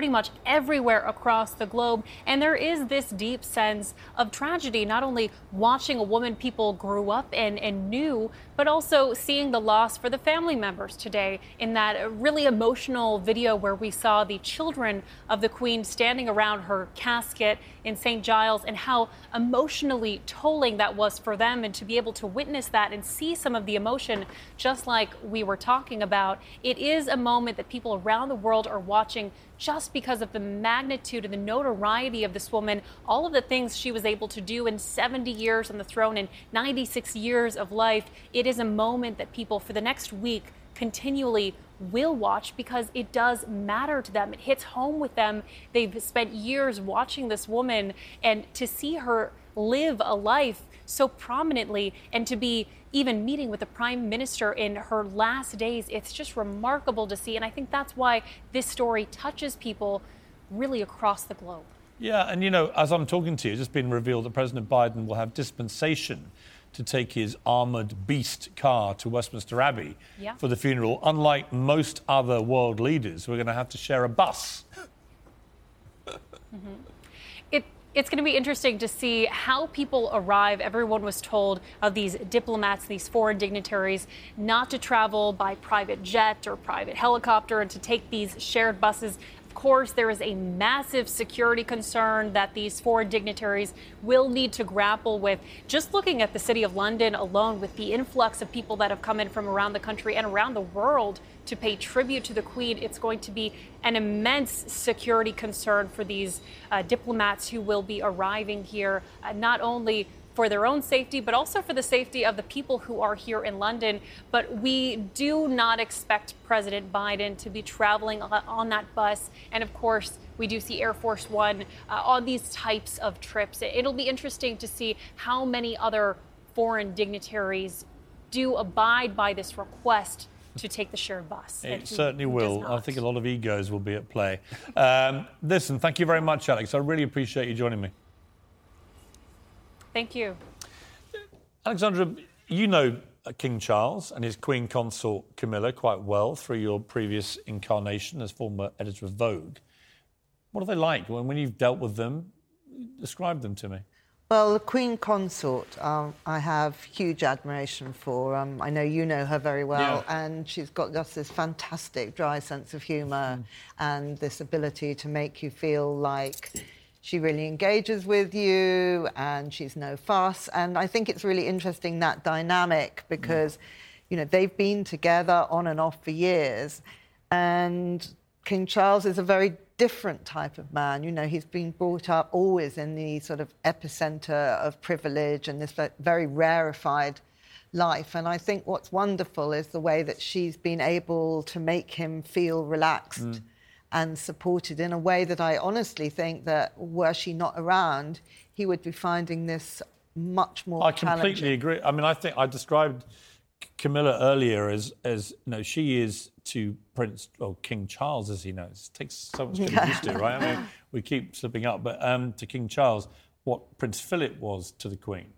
pretty much everywhere across the globe. And there is this deep sense of tragedy, not only watching a woman people grew up in and knew, but also seeing the loss for the family members today in that really emotional video where we saw the children of the Queen standing around her casket in St. Giles and how emotionally tolling that was for them. And to be able to witness that and see some of the emotion, just like we were talking about, it is a moment that people around the world are watching just because of the magnitude and the notoriety of this woman, all of the things she was able to do in 70 years on the throne and 96 years of life. It is a moment that people for the next week continually will watch because it does matter to them. It hits home with them. They've spent years watching this woman and to see her live a life so prominently and to be even meeting with the prime minister in her last days. It's just remarkable to see. And I think that's why this story touches people really across the globe. Yeah, and you know, as I'm talking to you, it's just been revealed that President Biden will have dispensation to take his armoured beast car to Westminster Abbey Yeah. for the funeral. Unlike most other world leaders, we're going to have to share a bus. It, mm-hmm. It's going to be interesting to see how people arrive. Everyone was told of these diplomats, these foreign dignitaries, not to travel by private jet or private helicopter and to take these shared buses. Of course, there is a massive security concern that these foreign dignitaries will need to grapple with. Just looking at the city of London alone, with the influx of people that have come in from around the country and around the world to pay tribute to the Queen, it's going to be an immense security concern for these uh, diplomats who will be arriving here, uh, not only for their own safety, but also for the safety of the people who are here in London. But we do not expect President Biden to be traveling on that bus. And of course, we do see Air Force One uh, on these types of trips. It'll be interesting to see how many other foreign dignitaries do abide by this request to take the shared bus. It certainly will. I think a lot of egos will be at play. Um, listen, thank you very much, Alex. I really appreciate you joining me. Thank you. Alexandra, you know uh, King Charles and his Queen Consort Camilla quite well through your previous incarnation as former editor of Vogue. What are they like when, when you've dealt with them? Describe them to me. Well, the Queen Consort, um, I have huge admiration for. Um, I know you know her very well, and she's got just this fantastic dry sense of humour and this ability to make you feel like she really engages with you and she's no fuss. And I think it's really interesting that dynamic because, you know, they've been together on and off for years. And King Charles is a very different type of man. You know, he's been brought up always in the sort of epicenter of privilege and this very rarefied life. And I think what's wonderful is the way that she's been able to make him feel relaxed Mm. And supported in a way that I honestly think that were she not around, he would be finding this much more I completely agree. I mean, I think I described Camilla earlier as, as you know, she is to Prince or King Charles, as he knows. It takes so much getting Yeah. used to, right? I mean, we keep slipping up, but um, to King Charles, what Prince Philip was to the Queen.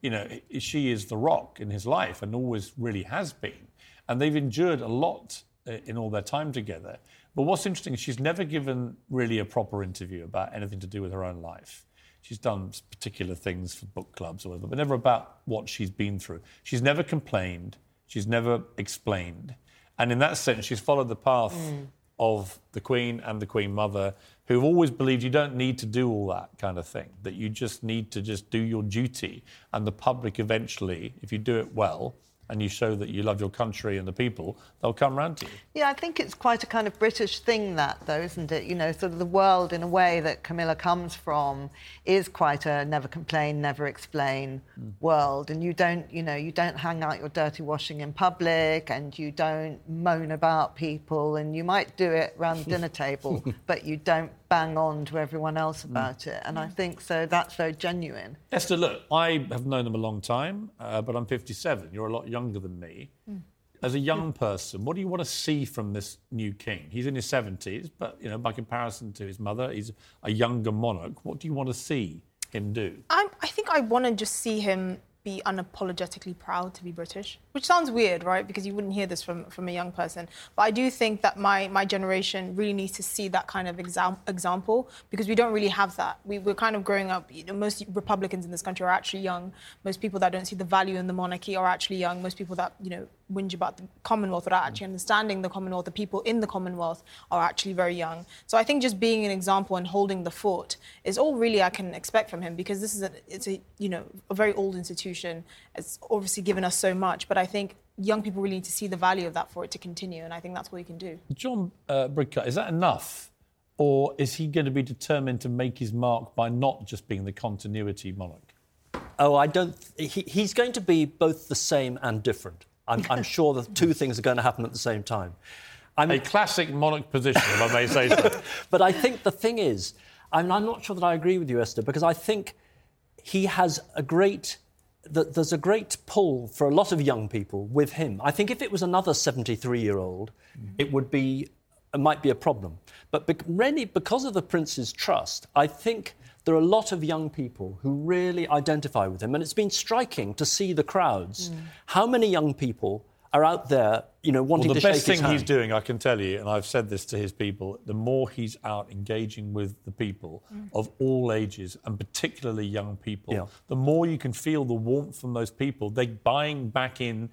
You know, she is the rock in his life and always really has been. And they've endured a lot uh, in all their time together. But what's interesting is she's never given really a proper interview about anything to do with her own life. She's done particular things for book clubs or whatever, but never about what she's been through. She's never complained. She's never explained. And in that sense, she's followed the path mm. of the Queen and the Queen Mother, who've always believed you don't need to do all that kind of thing, that you just need to just do your duty. And the public eventually, if you do it well, and you show that you love your country and the people, they'll come round to you. Yeah, I think it's quite a kind of British thing, that, though, isn't it? You know, sort of the world, in a way, that Camilla comes from is quite a never complain, never explain mm. world. And you don't, you know, you don't hang out your dirty washing in public and you don't moan about people. And you might do it around the dinner table, but you don't bang on to everyone else mm. about mm. it. And I think so that's very genuine. Esther, look, I have known them a long time, uh, but I'm 57. You're a lot younger than me. Mm. As a young person, what do you want to see from this new king? He's in his 70s, but you know, by comparison to his mother, he's a younger monarch. What do you want to see him do? I'm, I think I want to just see him be unapologetically proud to be British, which sounds weird, right? Because you wouldn't hear this from, from a young person. But I do think that my, my generation really needs to see that kind of exam- example because we don't really have that. We, we're kind of growing up, you know, most Republicans in this country are actually young. Most people that don't see the value in the monarchy are actually young. Most people that, you know, whinge about the Commonwealth without actually understanding the Commonwealth, the people in the Commonwealth are actually very young. So I think just being an example and holding the fort is all really I can expect from him because this is a, it's a, you know, a very old institution. It's obviously given us so much, but I think young people really need to see the value of that for it to continue, and I think that's what we can do. John uh, is that enough? Or is he going to be determined to make his mark by not just being the continuity monarch? Oh, I don't. He, he's going to be both the same and different. I'm, I'm sure the two things are going to happen at the same time. I'm, a classic monarch position, if I may say so. but I think the thing is, I'm, I'm not sure that I agree with you, Esther, because I think he has a great that there's a great pull for a lot of young people with him. I think if it was another 73 year old, mm. it would be it might be a problem. But be- really, because of the prince's trust, I think there are a lot of young people who really identify with him. And it's been striking to see the crowds. Mm. How many young people are out there, you know, wanting well, the to best thing he's doing, I can tell you, and I've said this to his people, the more he's out engaging with the people mm. of all ages, and particularly young people, yeah. the more you can feel the warmth from those people. They're buying back in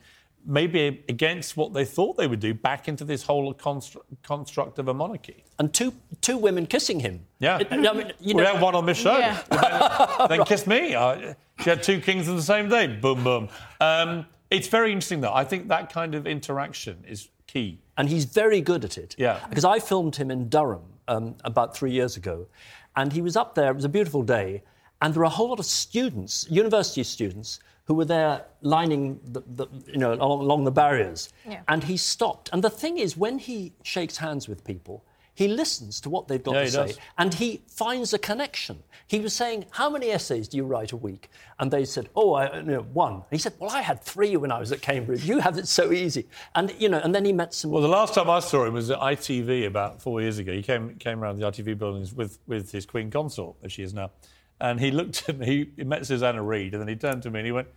maybe against what they thought they would do, back into this whole constru- construct of a monarchy. And two two women kissing him. Yeah, it, I mean, you we know, had one on this show. Yeah. then, then kiss me. I, she had two kings on the same day. Boom, boom. Um, it's very interesting, though. I think that kind of interaction is key. And he's very good at it. Yeah. Because I filmed him in Durham um, about three years ago, and he was up there. It was a beautiful day, and there were a whole lot of students, university students, who were there lining the, the you know, along, along the barriers. Yeah. And he stopped. And the thing is, when he shakes hands with people, he listens to what they've got yeah, to say does. and he finds a connection. He was saying, How many essays do you write a week? And they said, Oh, I, you know, one. he said, Well, I had three when I was at Cambridge. You have it so easy. And, you know, and then he met some. Well, the last time I saw him was at ITV about four years ago. He came, came around the ITV buildings with, with his Queen Consort, as she is now. And he looked at me, he met Susanna Reid, and then he turned to me and he went,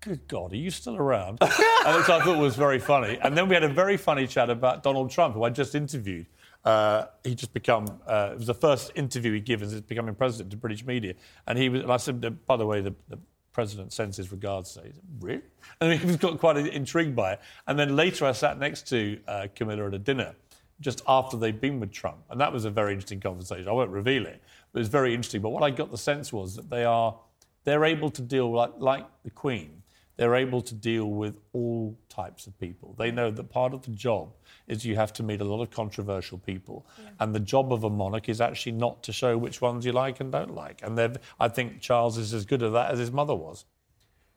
Good God, are you still around? and which I thought was very funny. And then we had a very funny chat about Donald Trump, who I just interviewed. Uh, he just become uh, it was the first interview he'd as becoming president to British media, and he was. And I said, by the way, the, the president sends his regards. So he said, really? And he was got quite intrigued by it. And then later, I sat next to uh, Camilla at a dinner just after they'd been with Trump, and that was a very interesting conversation. I won't reveal it, but it was very interesting. But what I got the sense was that they are they're able to deal like like the Queen they're able to deal with all types of people. They know that part of the job is you have to meet a lot of controversial people. Yeah. And the job of a monarch is actually not to show which ones you like and don't like. And I think Charles is as good at that as his mother was.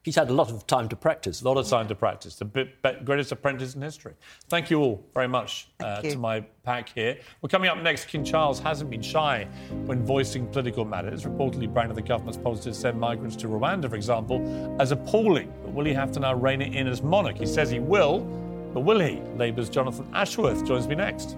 He's had a lot of time to practice. A lot of time to practice. The greatest apprentice in history. Thank you all very much uh, to my pack here. Well, coming up next, King Charles hasn't been shy when voicing political matters. Reportedly branded the government's policy to send migrants to Rwanda, for example, as appalling. But will he have to now rein it in as monarch? He says he will, but will he? Labour's Jonathan Ashworth joins me next.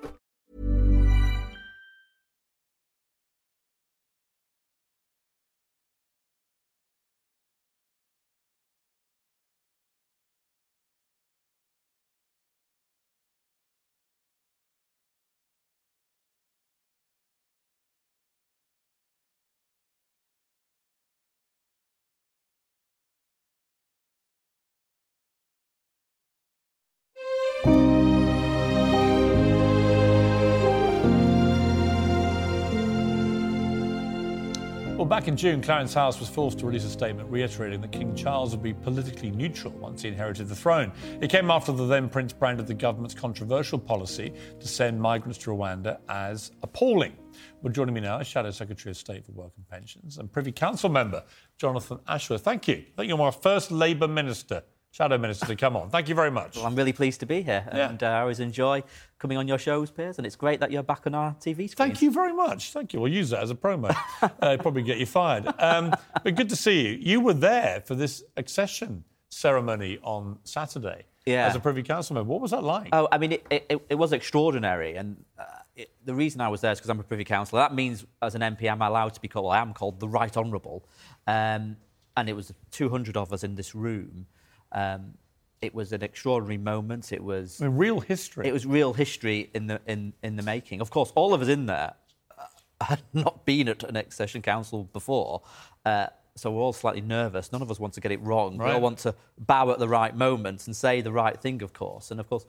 back in June, Clarence House was forced to release a statement reiterating that King Charles would be politically neutral once he inherited the throne. It came after the then Prince branded the government's controversial policy to send migrants to Rwanda as appalling. Well, joining me now is Shadow Secretary of State for Work and Pensions and Privy Council member Jonathan Ashworth. Thank you. I think you're my first Labour minister, Shadow Minister, to come on. Thank you very much. Well, I'm really pleased to be here, Yeah. and uh, I always enjoy coming on your shows, Piers, and it's great that you're back on our TV screen. Thank you very much. Thank you. We'll use that as a promo. uh, probably get you fired. Um, but good to see you. You were there for this accession ceremony on Saturday Yeah. as a Privy Council member. What was that like? Oh, I mean, it, it, it was extraordinary, and uh, it, the reason I was there is because I'm a Privy Councillor. That means, as an MP, I'm allowed to be called, I am called the Right Honourable. Um, and it was 200 of us in this room. Um, it was an extraordinary moment. It was mean, real history. It was real history in the in, in the making. Of course, all of us in there uh, had not been at an accession council before, uh, so we're all slightly nervous. None of us want to get it wrong. We all want to bow at the right moment and say the right thing, of course. And of course,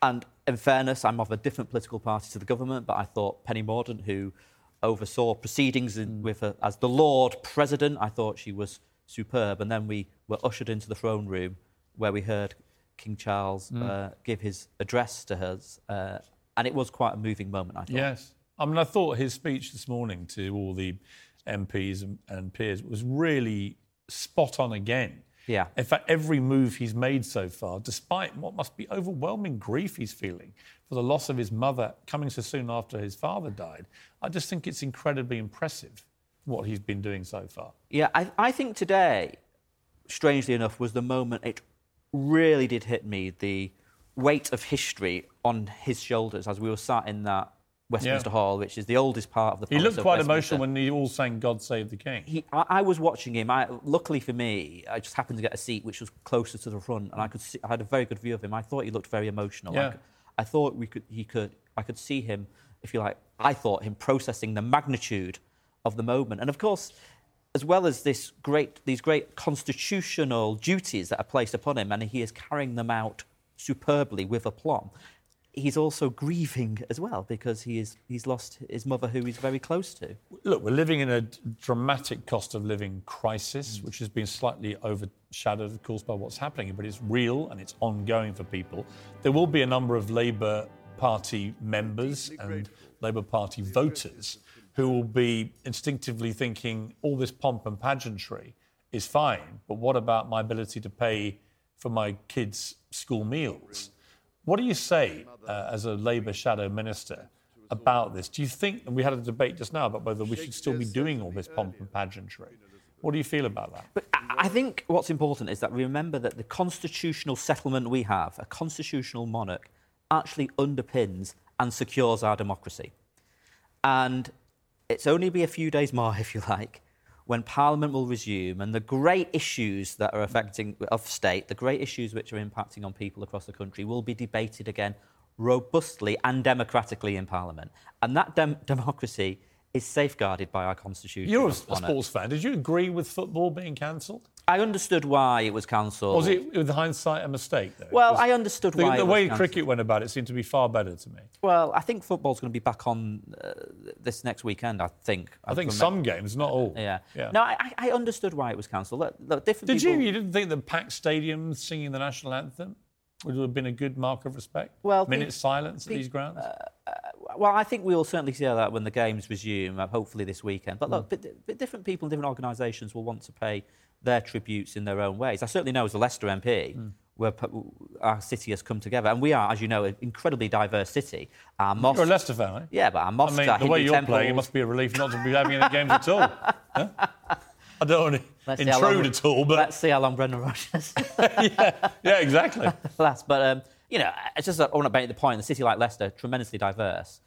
and in fairness, I'm of a different political party to the government, but I thought Penny Mordaunt, who oversaw proceedings in, with her, as the Lord President, I thought she was superb. And then we were ushered into the throne room where we heard King Charles Mm. uh, give his address to us. Uh, and it was quite a moving moment, I thought. Yes. I mean, I thought his speech this morning to all the MPs and, and peers was really spot on again. Yeah. In fact, every move he's made so far, despite what must be overwhelming grief he's feeling for the loss of his mother coming so soon after his father died, I just think it's incredibly impressive what he's been doing so far. Yeah, I, I think today, strangely enough, was the moment it really did hit me the weight of history on his shoulders as we were sat in that Westminster Yeah. Hall, which is the oldest part of the He looked quite emotional when he all sang God Save the King. He, I, I was watching him. I, luckily for me, I just happened to get a seat which was closer to the front, and I could see, I had a very good view of him. I thought he looked very emotional. Yeah. I, thought we could, he could, I could see him, if you like. I thought him processing the magnitude of the moment, and of course, as well as this great, these great constitutional duties that are placed upon him, and he is carrying them out superbly with aplomb. He's also grieving as well because he is, he's lost his mother, who he's very close to. Look, we're living in a dramatic cost of living crisis, which has been slightly overshadowed, of course, by what's happening, but it's real and it's ongoing for people. There will be a number of Labour Party members and Labour Party voters who will be instinctively thinking all this pomp and pageantry is fine, but what about my ability to pay for my kids' school meals? What do you say uh, as a Labour shadow minister about this? Do you think, and we had a debate just now about whether we should still be doing all this pomp and pageantry. What do you feel about that? But I think what's important is that we remember that the constitutional settlement we have, a constitutional monarch, actually underpins and secures our democracy. And it's only be a few days more, if you like, when Parliament will resume and the great issues that are affecting of state, the great issues which are impacting on people across the country, will be debated again robustly and democratically in Parliament. And that dem- democracy is safeguarded by our constitution. You're a, a sports fan. Did you agree with football being cancelled? I understood why it was cancelled. Was it, with hindsight, a mistake? Though? Well, I understood the, why The way cricket went about it seemed to be far better to me. Well, I think football's going to be back on uh, this next weekend. I think. I think From- some games, not all. Yeah. Yeah. No, I, I I understood why it was cancelled. Look, look, different Did people... you? You didn't think the packed stadiums singing the national anthem would have been a good mark of respect? Well, minute silence at these grounds. Well, I think we will certainly see that when the games resume, uh, hopefully this weekend. But look, but, but different people in different organisations will want to pay their tributes in their own ways. I certainly know as a Leicester MP, where our city has come together, and we are, as you know, an incredibly diverse city. Our mosques, You're a Leicester fan, eh? Yeah, but our mosques I mean, the way you're playing, it must be a relief not to be having any games at all. Huh? I don't want Let's to see long- intrude at all, but let's see how long Brendan Rodgers. yeah, exactly. lasts. But um, you know, it's just I want to make the point: the city like Leicester, tremendously diverse,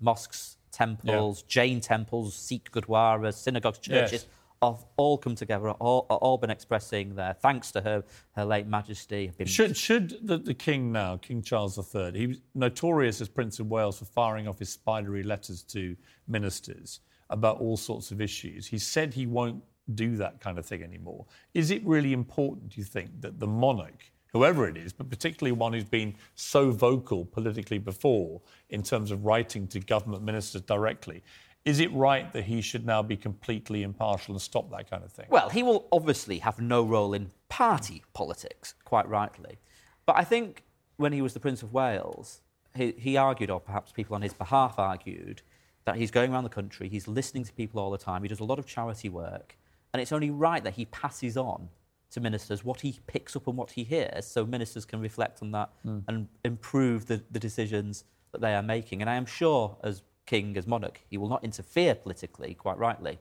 mosques, temples, Jain temples, Sikh gurdwaras, synagogues, Yes. churches. Have all come together, all, all been expressing their thanks to her, her late Majesty. Should should the, the king now, King Charles III, he was notorious as Prince of Wales for firing off his spidery letters to ministers about all sorts of issues. He said he won't do that kind of thing anymore. Is it really important, do you think, that the monarch, whoever it is, but particularly one who's been so vocal politically before in terms of writing to government ministers directly, is it right that he should now be completely impartial and stop that kind of thing? Well, he will obviously have no role in party politics, quite rightly. But I think when he was the Prince of Wales, he, he argued, or perhaps people on his behalf argued, that he's going around the country, he's listening to people all the time, he does a lot of charity work, and it's only right that he passes on to ministers what he picks up and what he hears so ministers can reflect on that Mm. and improve the, the decisions that they are making. And I am sure, as king, as monarch, he will not interfere politically, quite rightly.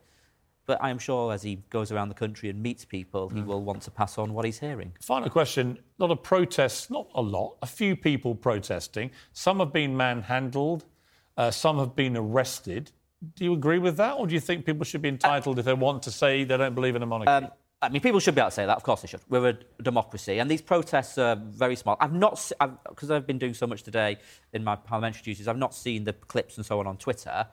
But I am sure as he goes around the country and meets people, he will want to pass on what he's hearing. Final question. A lot of protests, not a lot, a few people protesting. Some have been manhandled, uh, some have been arrested. Do you agree with that, or do you think people should be entitled if they want to say they don't believe in a monarchy? Um, I mean, people should be able to say that. Of course they should. We're a democracy, and these protests are very small. I've not, because I've been doing so much today in my parliamentary duties, I've not seen the clips and so on on Twitter.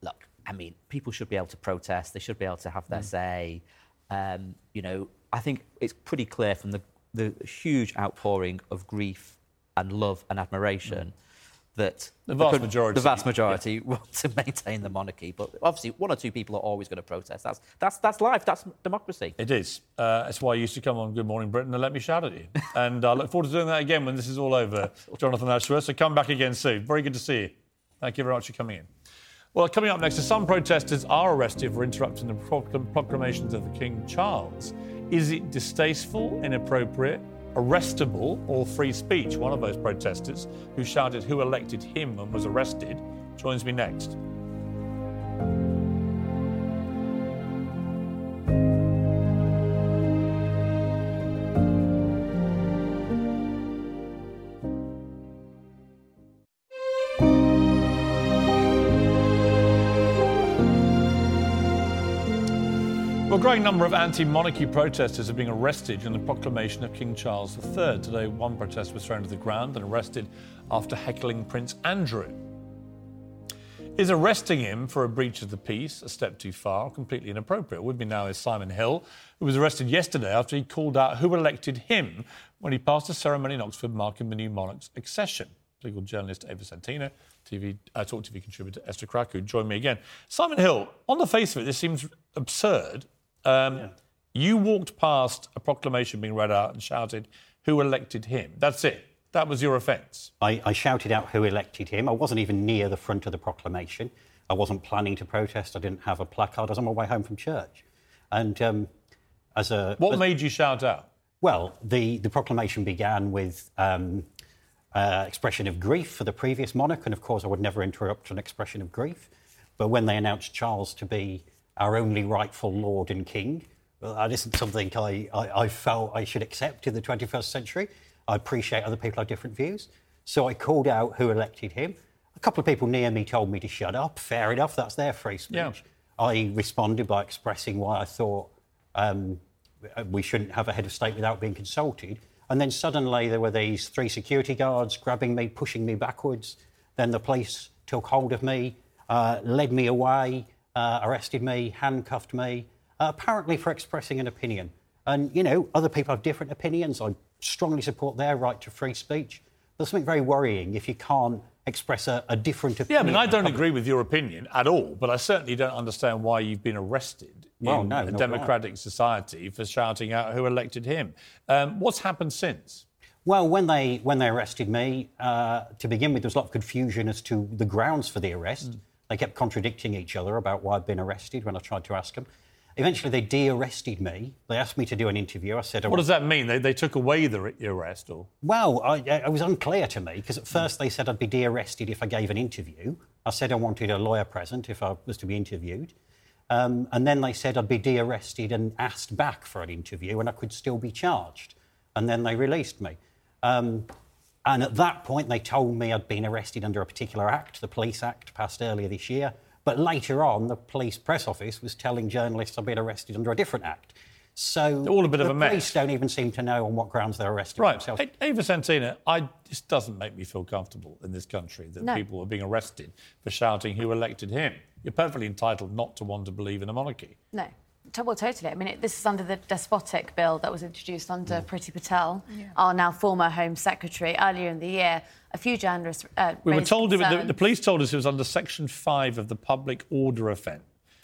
Look, I mean, people should be able to protest. They should be able to have their say. Um, you know, I think it's pretty clear from the, the huge outpouring of grief and love and admiration that The vast majority, the vast majority want to maintain the monarchy. But obviously, one or two people are always going to protest. That's that's that's life. That's democracy. It is. Uh, that's why you used to come on Good Morning Britain and let me shout at you. and I look forward to doing that again when this is all over, Jonathan Ashworth. So come back again soon. Very good to see you. Thank you very much for coming in. Well, coming up next, some protesters are arrested for interrupting the proclamations of the King Charles. Is it distasteful, inappropriate, arrestable, or free speech? One of those protesters who shouted who elected him and was arrested joins me next. Growing number of anti monarchy protesters are being arrested in the proclamation of King Charles III. Today, one protester was thrown to the ground and arrested after heckling Prince Andrew. Is arresting him for a breach of the peace a step too far, completely inappropriate? With me now is Simon Hill, who was arrested yesterday after he called out who elected him when he passed a ceremony in Oxford marking the new monarch's accession. Legal journalist Ava Santina, TV, uh, Talk TV contributor Esther Krakue join me again. Simon Hill, on the face of it, this seems absurd. Um, You walked past a proclamation being read out and shouted, Who elected him? That's it. That was your offence. I, I shouted out who elected him. I wasn't even near the front of the proclamation. I wasn't planning to protest. I didn't have a placard. I was on my way home from church. And um, as a. What as- made you shout out? Well, the, the proclamation began with um, uh, expression of grief for the previous monarch, and of course, I would never interrupt an expression of grief. But when they announced Charles to be our only rightful lord and king, well, that isn't something I, I, I felt I should accept in the 21st century. I appreciate other people have different views. So I called out who elected him. A couple of people near me told me to shut up. Fair enough, that's their free speech. Yeah. I responded by expressing why I thought um, we shouldn't have a head of state without being consulted. And then suddenly there were these three security guards grabbing me, pushing me backwards. Then the police took hold of me, uh, led me away, uh, arrested me, handcuffed me, uh, apparently for expressing an opinion. And, you know, other people have different opinions. I strongly support their right to free speech. There's something very worrying if you can't express a, a different opinion. Yeah, I mean, I don't agree with your opinion at all, but I certainly don't understand why you've been arrested Well, in no, a democratic society for shouting out who elected him. Um, what's happened since? Well, when they when they arrested me, uh, to begin with, there was a lot of confusion as to the grounds for the arrest. Mm. They kept contradicting each other about why I'd been arrested when I tried to ask them. Eventually, they de-arrested me. They asked me to do an interview. I said, I What does that mean? They, they took away the arrest, or Well, I, it was unclear to me because at first they said I'd be de-arrested if I gave an interview. I said I wanted a lawyer present if I was to be interviewed. Um, and then they said I'd be de-arrested and asked back for an interview and I could still be charged. And then they released me. Um, and at that point, they told me I'd been arrested under a particular act, the Police Act, passed earlier this year. But later on, the police press office was telling journalists I'd been arrested under a different act. So All a bit of the a mess. police don't even seem to know on what grounds they're arresting right? themselves. A- Ava Santina, I this doesn't make me feel comfortable in this country that No. people are being arrested for shouting who elected him. You're perfectly entitled not to want to believe in a monarchy. No. To- Well, totally. I mean, it, this is under the despotic bill that was introduced under Mm. Priti Patel, our now former Home Secretary. Earlier in the year, a few journalists. Uh, We were told it, the, the police told us it was under Section 5 of the Public Order Offence.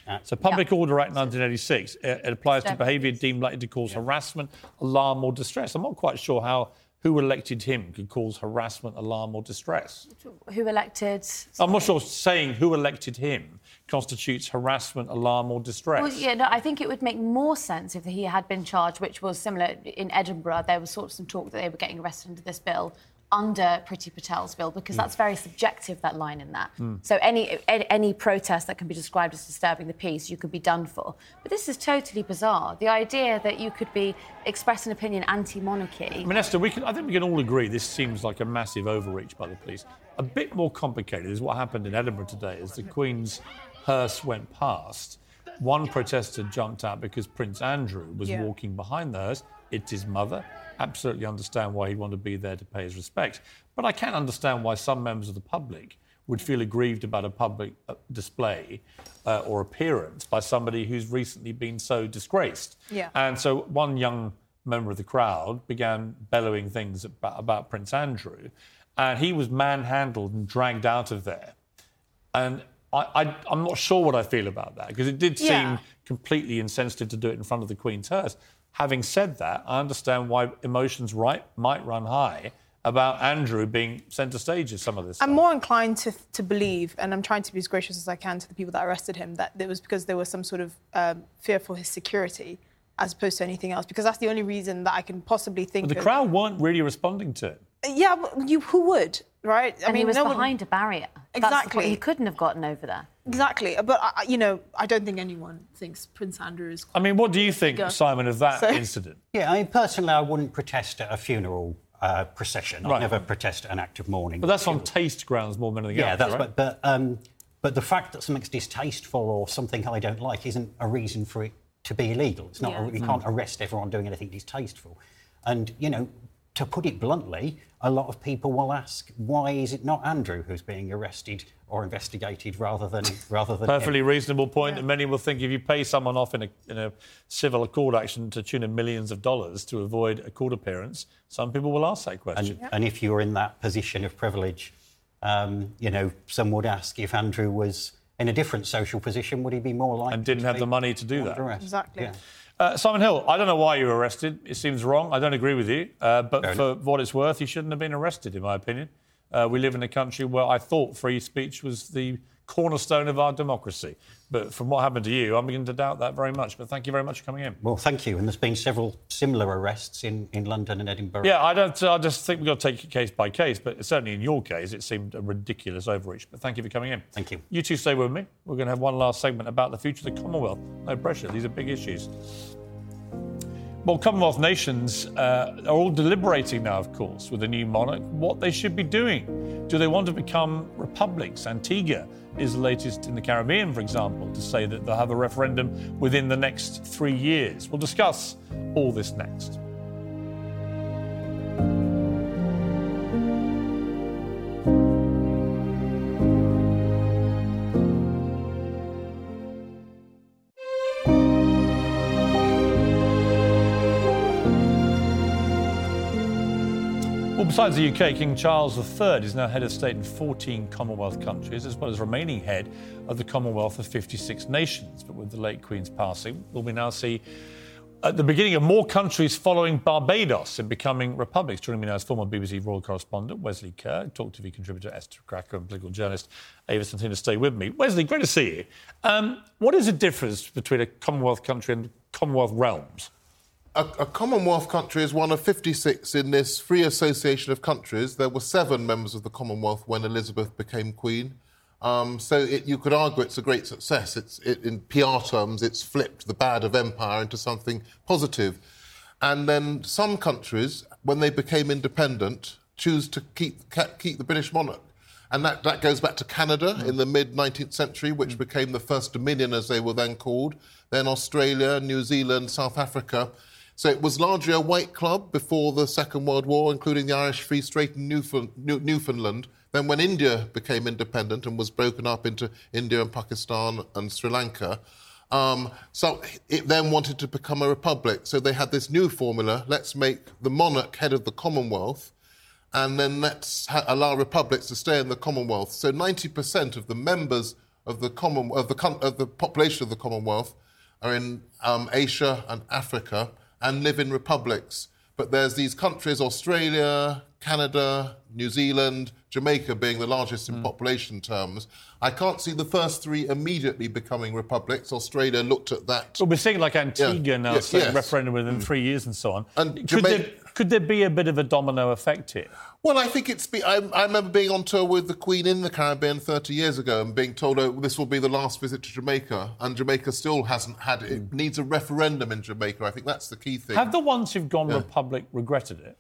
Ah. So, Public Order Act 1986, it, it applies to behaviour deemed likely to cause harassment, alarm, or distress. I'm not quite sure how who elected him could cause harassment, alarm, or distress. who elected. I'm not sure saying who elected him constitutes harassment, alarm, or distress. Well, yeah, no, I think it would make more sense if he had been charged, which was similar in Edinburgh. There was sort of some talk that they were getting arrested under this bill, under Priti Patel's bill, because Hmm. that's very subjective, that line in that. Mm. So any, any any protest that can be described as disturbing the peace, you could be done for. But this is totally bizarre. The idea that you could be express an opinion anti-monarchy. I mean, Esther, we can, I think we can all agree this seems like a massive overreach by the police. A bit more complicated is what happened in Edinburgh today as the Queen's hearse went past. One protester jumped out because Prince Andrew was Yeah. walking behind the hearse. It's his mother. Absolutely understand why he'd want to be there to pay his respects. But I can't understand why some members of the public would feel aggrieved about a public uh, display uh, or appearance by somebody who's recently been so disgraced. Yeah. And so one young member of the crowd began bellowing things about, about Prince Andrew, and he was manhandled and dragged out of there. And I, I, I'm not sure what I feel about that because it did seem Yeah. completely insensitive to do it in front of the Queen's hearse. Having said that, I understand why emotions right, might run high about Andrew being centre stage of some of this. I'm more inclined to, to believe, and I'm trying to be as gracious as I can to the people that arrested him, that it was because there was some sort of um, fear for his security as opposed to anything else. Because that's the only reason that I can possibly think But the of. crowd weren't really responding to it. Yeah, you, who would, right? and he was no one- behind a barrier. Exactly. point. He couldn't have gotten over there. Exactly. But, I- I- you know, I don't think anyone thinks Prince Andrew is. I mean, what do you think, Go. Simon, of that So- incident? Yeah, I mean, personally, I wouldn't protest at a funeral uh, procession. I'd never protest at an act of mourning. But that's on taste grounds more than anything yeah, else, that's right? but but, um, but the fact that something's distasteful or something I don't like isn't a reason for it to be illegal. It's not. Yeah. You Mm. can't arrest everyone doing anything distasteful. And you know, to put it bluntly, a lot of people will ask, why is it not Andrew who's being arrested or investigated rather than rather than him? Perfectly reasonable point. point, and many will think if you pay someone off in a, in a civil court action to tune in millions of dollars to avoid a court appearance, some people will ask that question. And, and if you're in that position of privilege, um, you know, some would ask if Andrew was in a different social position, would he be more likely and didn't to have be the money to do that. arrest? Exactly. Yeah. Uh, Simon Hill, I don't know why you were arrested. It seems wrong. I don't agree with you. Uh, but Fair for what it's worth, you shouldn't have been arrested, in my opinion. Uh, we live in a country where I thought free speech was the cornerstone of our democracy. But from what happened to you, I'm beginning to doubt that very much. But thank you very much for coming in. Well, thank you. And there's been several similar arrests in, in London and Edinburgh. Yeah, I don't. I just think we've got to take it case by case. But certainly in your case, it seemed a ridiculous overreach. But thank you for coming in. Thank you. You two stay with me. We're going to have one last segment about the future of the Commonwealth. No pressure. These are big issues. Well, Commonwealth nations uh, are all deliberating now, of course, with a new monarch, what they should be doing. Do they want to become republics? Antigua is the latest in the Caribbean, for example, to say that they'll have a referendum within the next three years. We'll discuss all this next. Besides the UK, King Charles III is now head of state in 14 Commonwealth countries, as well as remaining head of the Commonwealth of 56 nations. But with the late Queen's passing, will we now see at the beginning of more countries following Barbados in becoming republics. Joining me now is former BBC royal correspondent Wesley Kerr, Talk TV contributor Esther Krakue, and political journalist Ava Santina. Stay with me. Wesley, great to see you. Um, what is the difference between a Commonwealth country and Commonwealth realms? A, a, Commonwealth country is one of 56 in this free association of countries. There were seven members of the Commonwealth when Elizabeth became Queen. Um, so it, you could argue it's a great success. It's, it, in PR terms, it's flipped the bad of empire into something positive. And then some countries, when they became independent, choose to keep, keep the British monarch. And that, that goes back to Canada mm. in the mid 19th century, which mm. became the first Dominion, as they were then called. Then Australia, New Zealand, South Africa. So it was largely a white club before the Second World War, including the Irish Free State and Newfoundland. Then, when India became independent and was broken up into India and Pakistan and Sri Lanka, um, so it then wanted to become a republic. So they had this new formula let's make the monarch head of the Commonwealth, and then let's ha- allow republics to stay in the Commonwealth. So 90% of the members of the, common, of the, of the population of the Commonwealth are in um, Asia and Africa and live in republics. But there's these countries Australia, Canada, New Zealand, Jamaica being the largest in mm. population terms. I can't see the first three immediately becoming republics. Australia looked at that. Well, we're seeing like Antigua yeah. now, yes, yes. referendum within mm. three years and so on. And could, Jamaica... there, could there be a bit of a domino effect here? Well, I think it's. Be, I, I, remember being on tour with the Queen in the Caribbean 30 years ago and being told, oh, this will be the last visit to Jamaica. And Jamaica still hasn't had it. It mm. needs a referendum in Jamaica. I think that's the key thing. Have the ones who've gone yeah. Republic regretted it?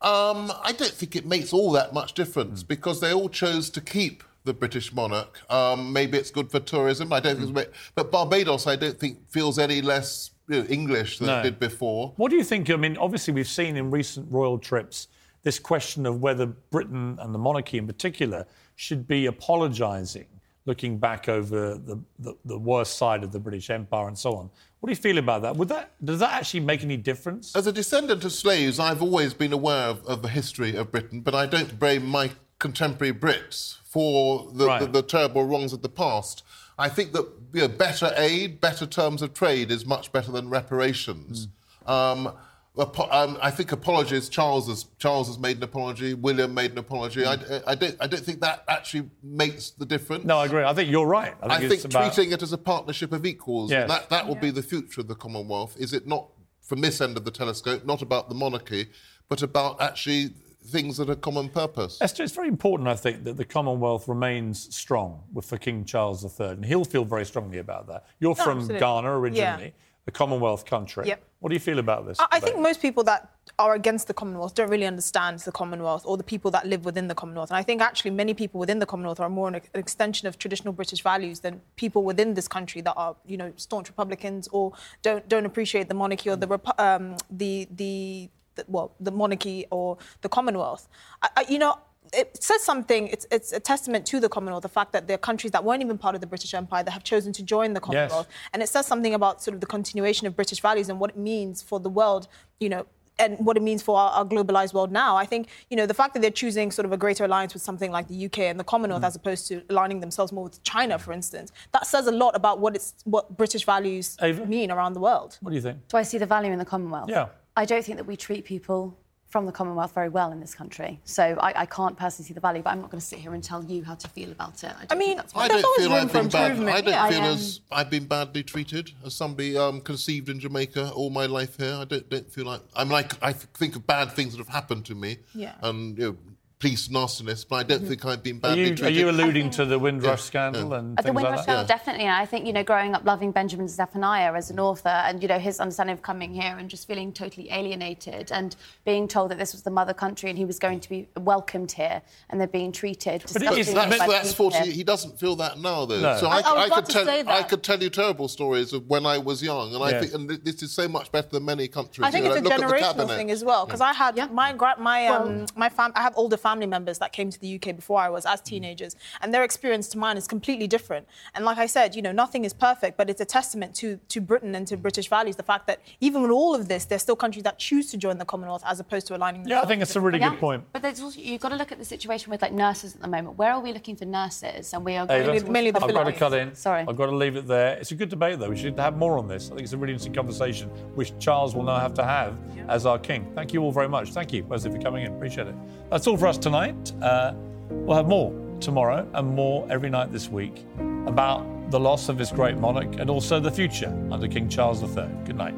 Um, I don't think it makes all that much difference mm. because they all chose to keep the British monarch. Um, maybe it's good for tourism. I don't mm. think, but Barbados, I don't think feels any less you know, English than no. it did before. What do you think? I mean, obviously, we've seen in recent royal trips this question of whether Britain and the monarchy in particular should be apologising, looking back over the, the, the, worst side of the British Empire and so on. What do you feel about that? Would that does that actually make any difference? As a descendant of slaves, I've always been aware of, of the history of Britain, but I don't blame my contemporary Brits for the, right. the, the terrible wrongs of the past. I think that you know, better aid, better terms of trade is much better than reparations. Mm. Um, um, I think apologies. Charles has Charles has made an apology. William made an apology. Mm. I, I, don't I don't think that actually makes the difference. No, I agree. I think you're right. I think, I think about... treating it as a partnership of equals. Yes. That that will yeah. be the future of the Commonwealth. Is it not from this end of the telescope? Not about the monarchy, but about actually things that are common purpose. Esther, it's very important, I think, that the Commonwealth remains strong for King Charles III, and he'll feel very strongly about that. You're from absolutely. Ghana originally. Yeah a Commonwealth country. Yep. What do you feel about this? I, think most people that are against the Commonwealth don't really understand the Commonwealth or the people that live within the Commonwealth. And I think actually many people within the Commonwealth are more an, extension of traditional British values than people within this country that are, you know, staunch Republicans or don't don't appreciate the monarchy or the um, the, the the well the monarchy or the Commonwealth. I, I, you know it says something. It's, it's a testament to the Commonwealth, the fact that there are countries that weren't even part of the British Empire that have chosen to join the Commonwealth, yes. and it says something about sort of the continuation of British values and what it means for the world. You know, and what it means for our, our, globalized world now. I think, you know, the fact that they're choosing sort of a greater alliance with something like the UK and the Commonwealth mm. as opposed to aligning themselves more with China, for instance, that says a lot about what it's what British values Ava? mean around the world. What do you think? Do I see the value in the Commonwealth? Yeah. I don't think that we treat people from the Commonwealth very well in this country. So I, I, can't personally see the value, but I'm not going to sit here and tell you how to feel about it. I, I mean, I don't feel I've been bad. I don't yeah, feel I, as I've been badly treated as somebody um, conceived in Jamaica all my life here. I don't, don't feel like I'm like I think of bad things that have happened to me. Yeah. And you know, police nastiness, but I don't mm-hmm. think I've been badly are you, treated. Are you alluding to the Windrush yeah, scandal yeah. and uh, the Windrush like scandal, yeah. definitely. And I think you know, growing up loving Benjamin Zephaniah as an author, and you know his understanding of coming here and just feeling totally alienated, and being told that this was the mother country and he was going to be welcomed here, and they're being treated. But that's, that's, that's 40, He doesn't feel that now, though. No. So I, I, I could tell I could tell you terrible stories of when I was young, and I think and this is so much better than many countries. I think you know, it's a generational thing as well, because I had my my um, my fam- I have older family family members that came to the UK before I was as mm. teenagers, and their experience to mine is completely different. And like I said, you know, nothing is perfect, but it's a testament to to Britain and to mm. British values. The fact that even with all of this, there's still countries that choose to join the Commonwealth as opposed to aligning. Yeah, I think it's a really Yeah, good point. But there's also, you've got to look at the situation with like nurses at the moment. Where are we looking for nurses? And we are Ava, going I've got to cut in. Sorry. I've got to leave it there. It's a good debate, though. We should have more on this. I think it's a really interesting conversation, which Charles will now have to have as our king. Thank you all very much. Thank you, Wesley, for coming in. Appreciate it. That's all for us tonight. Uh, we'll have more tomorrow and more every night this week about the loss of this great monarch and also the future under King Charles III. Good night.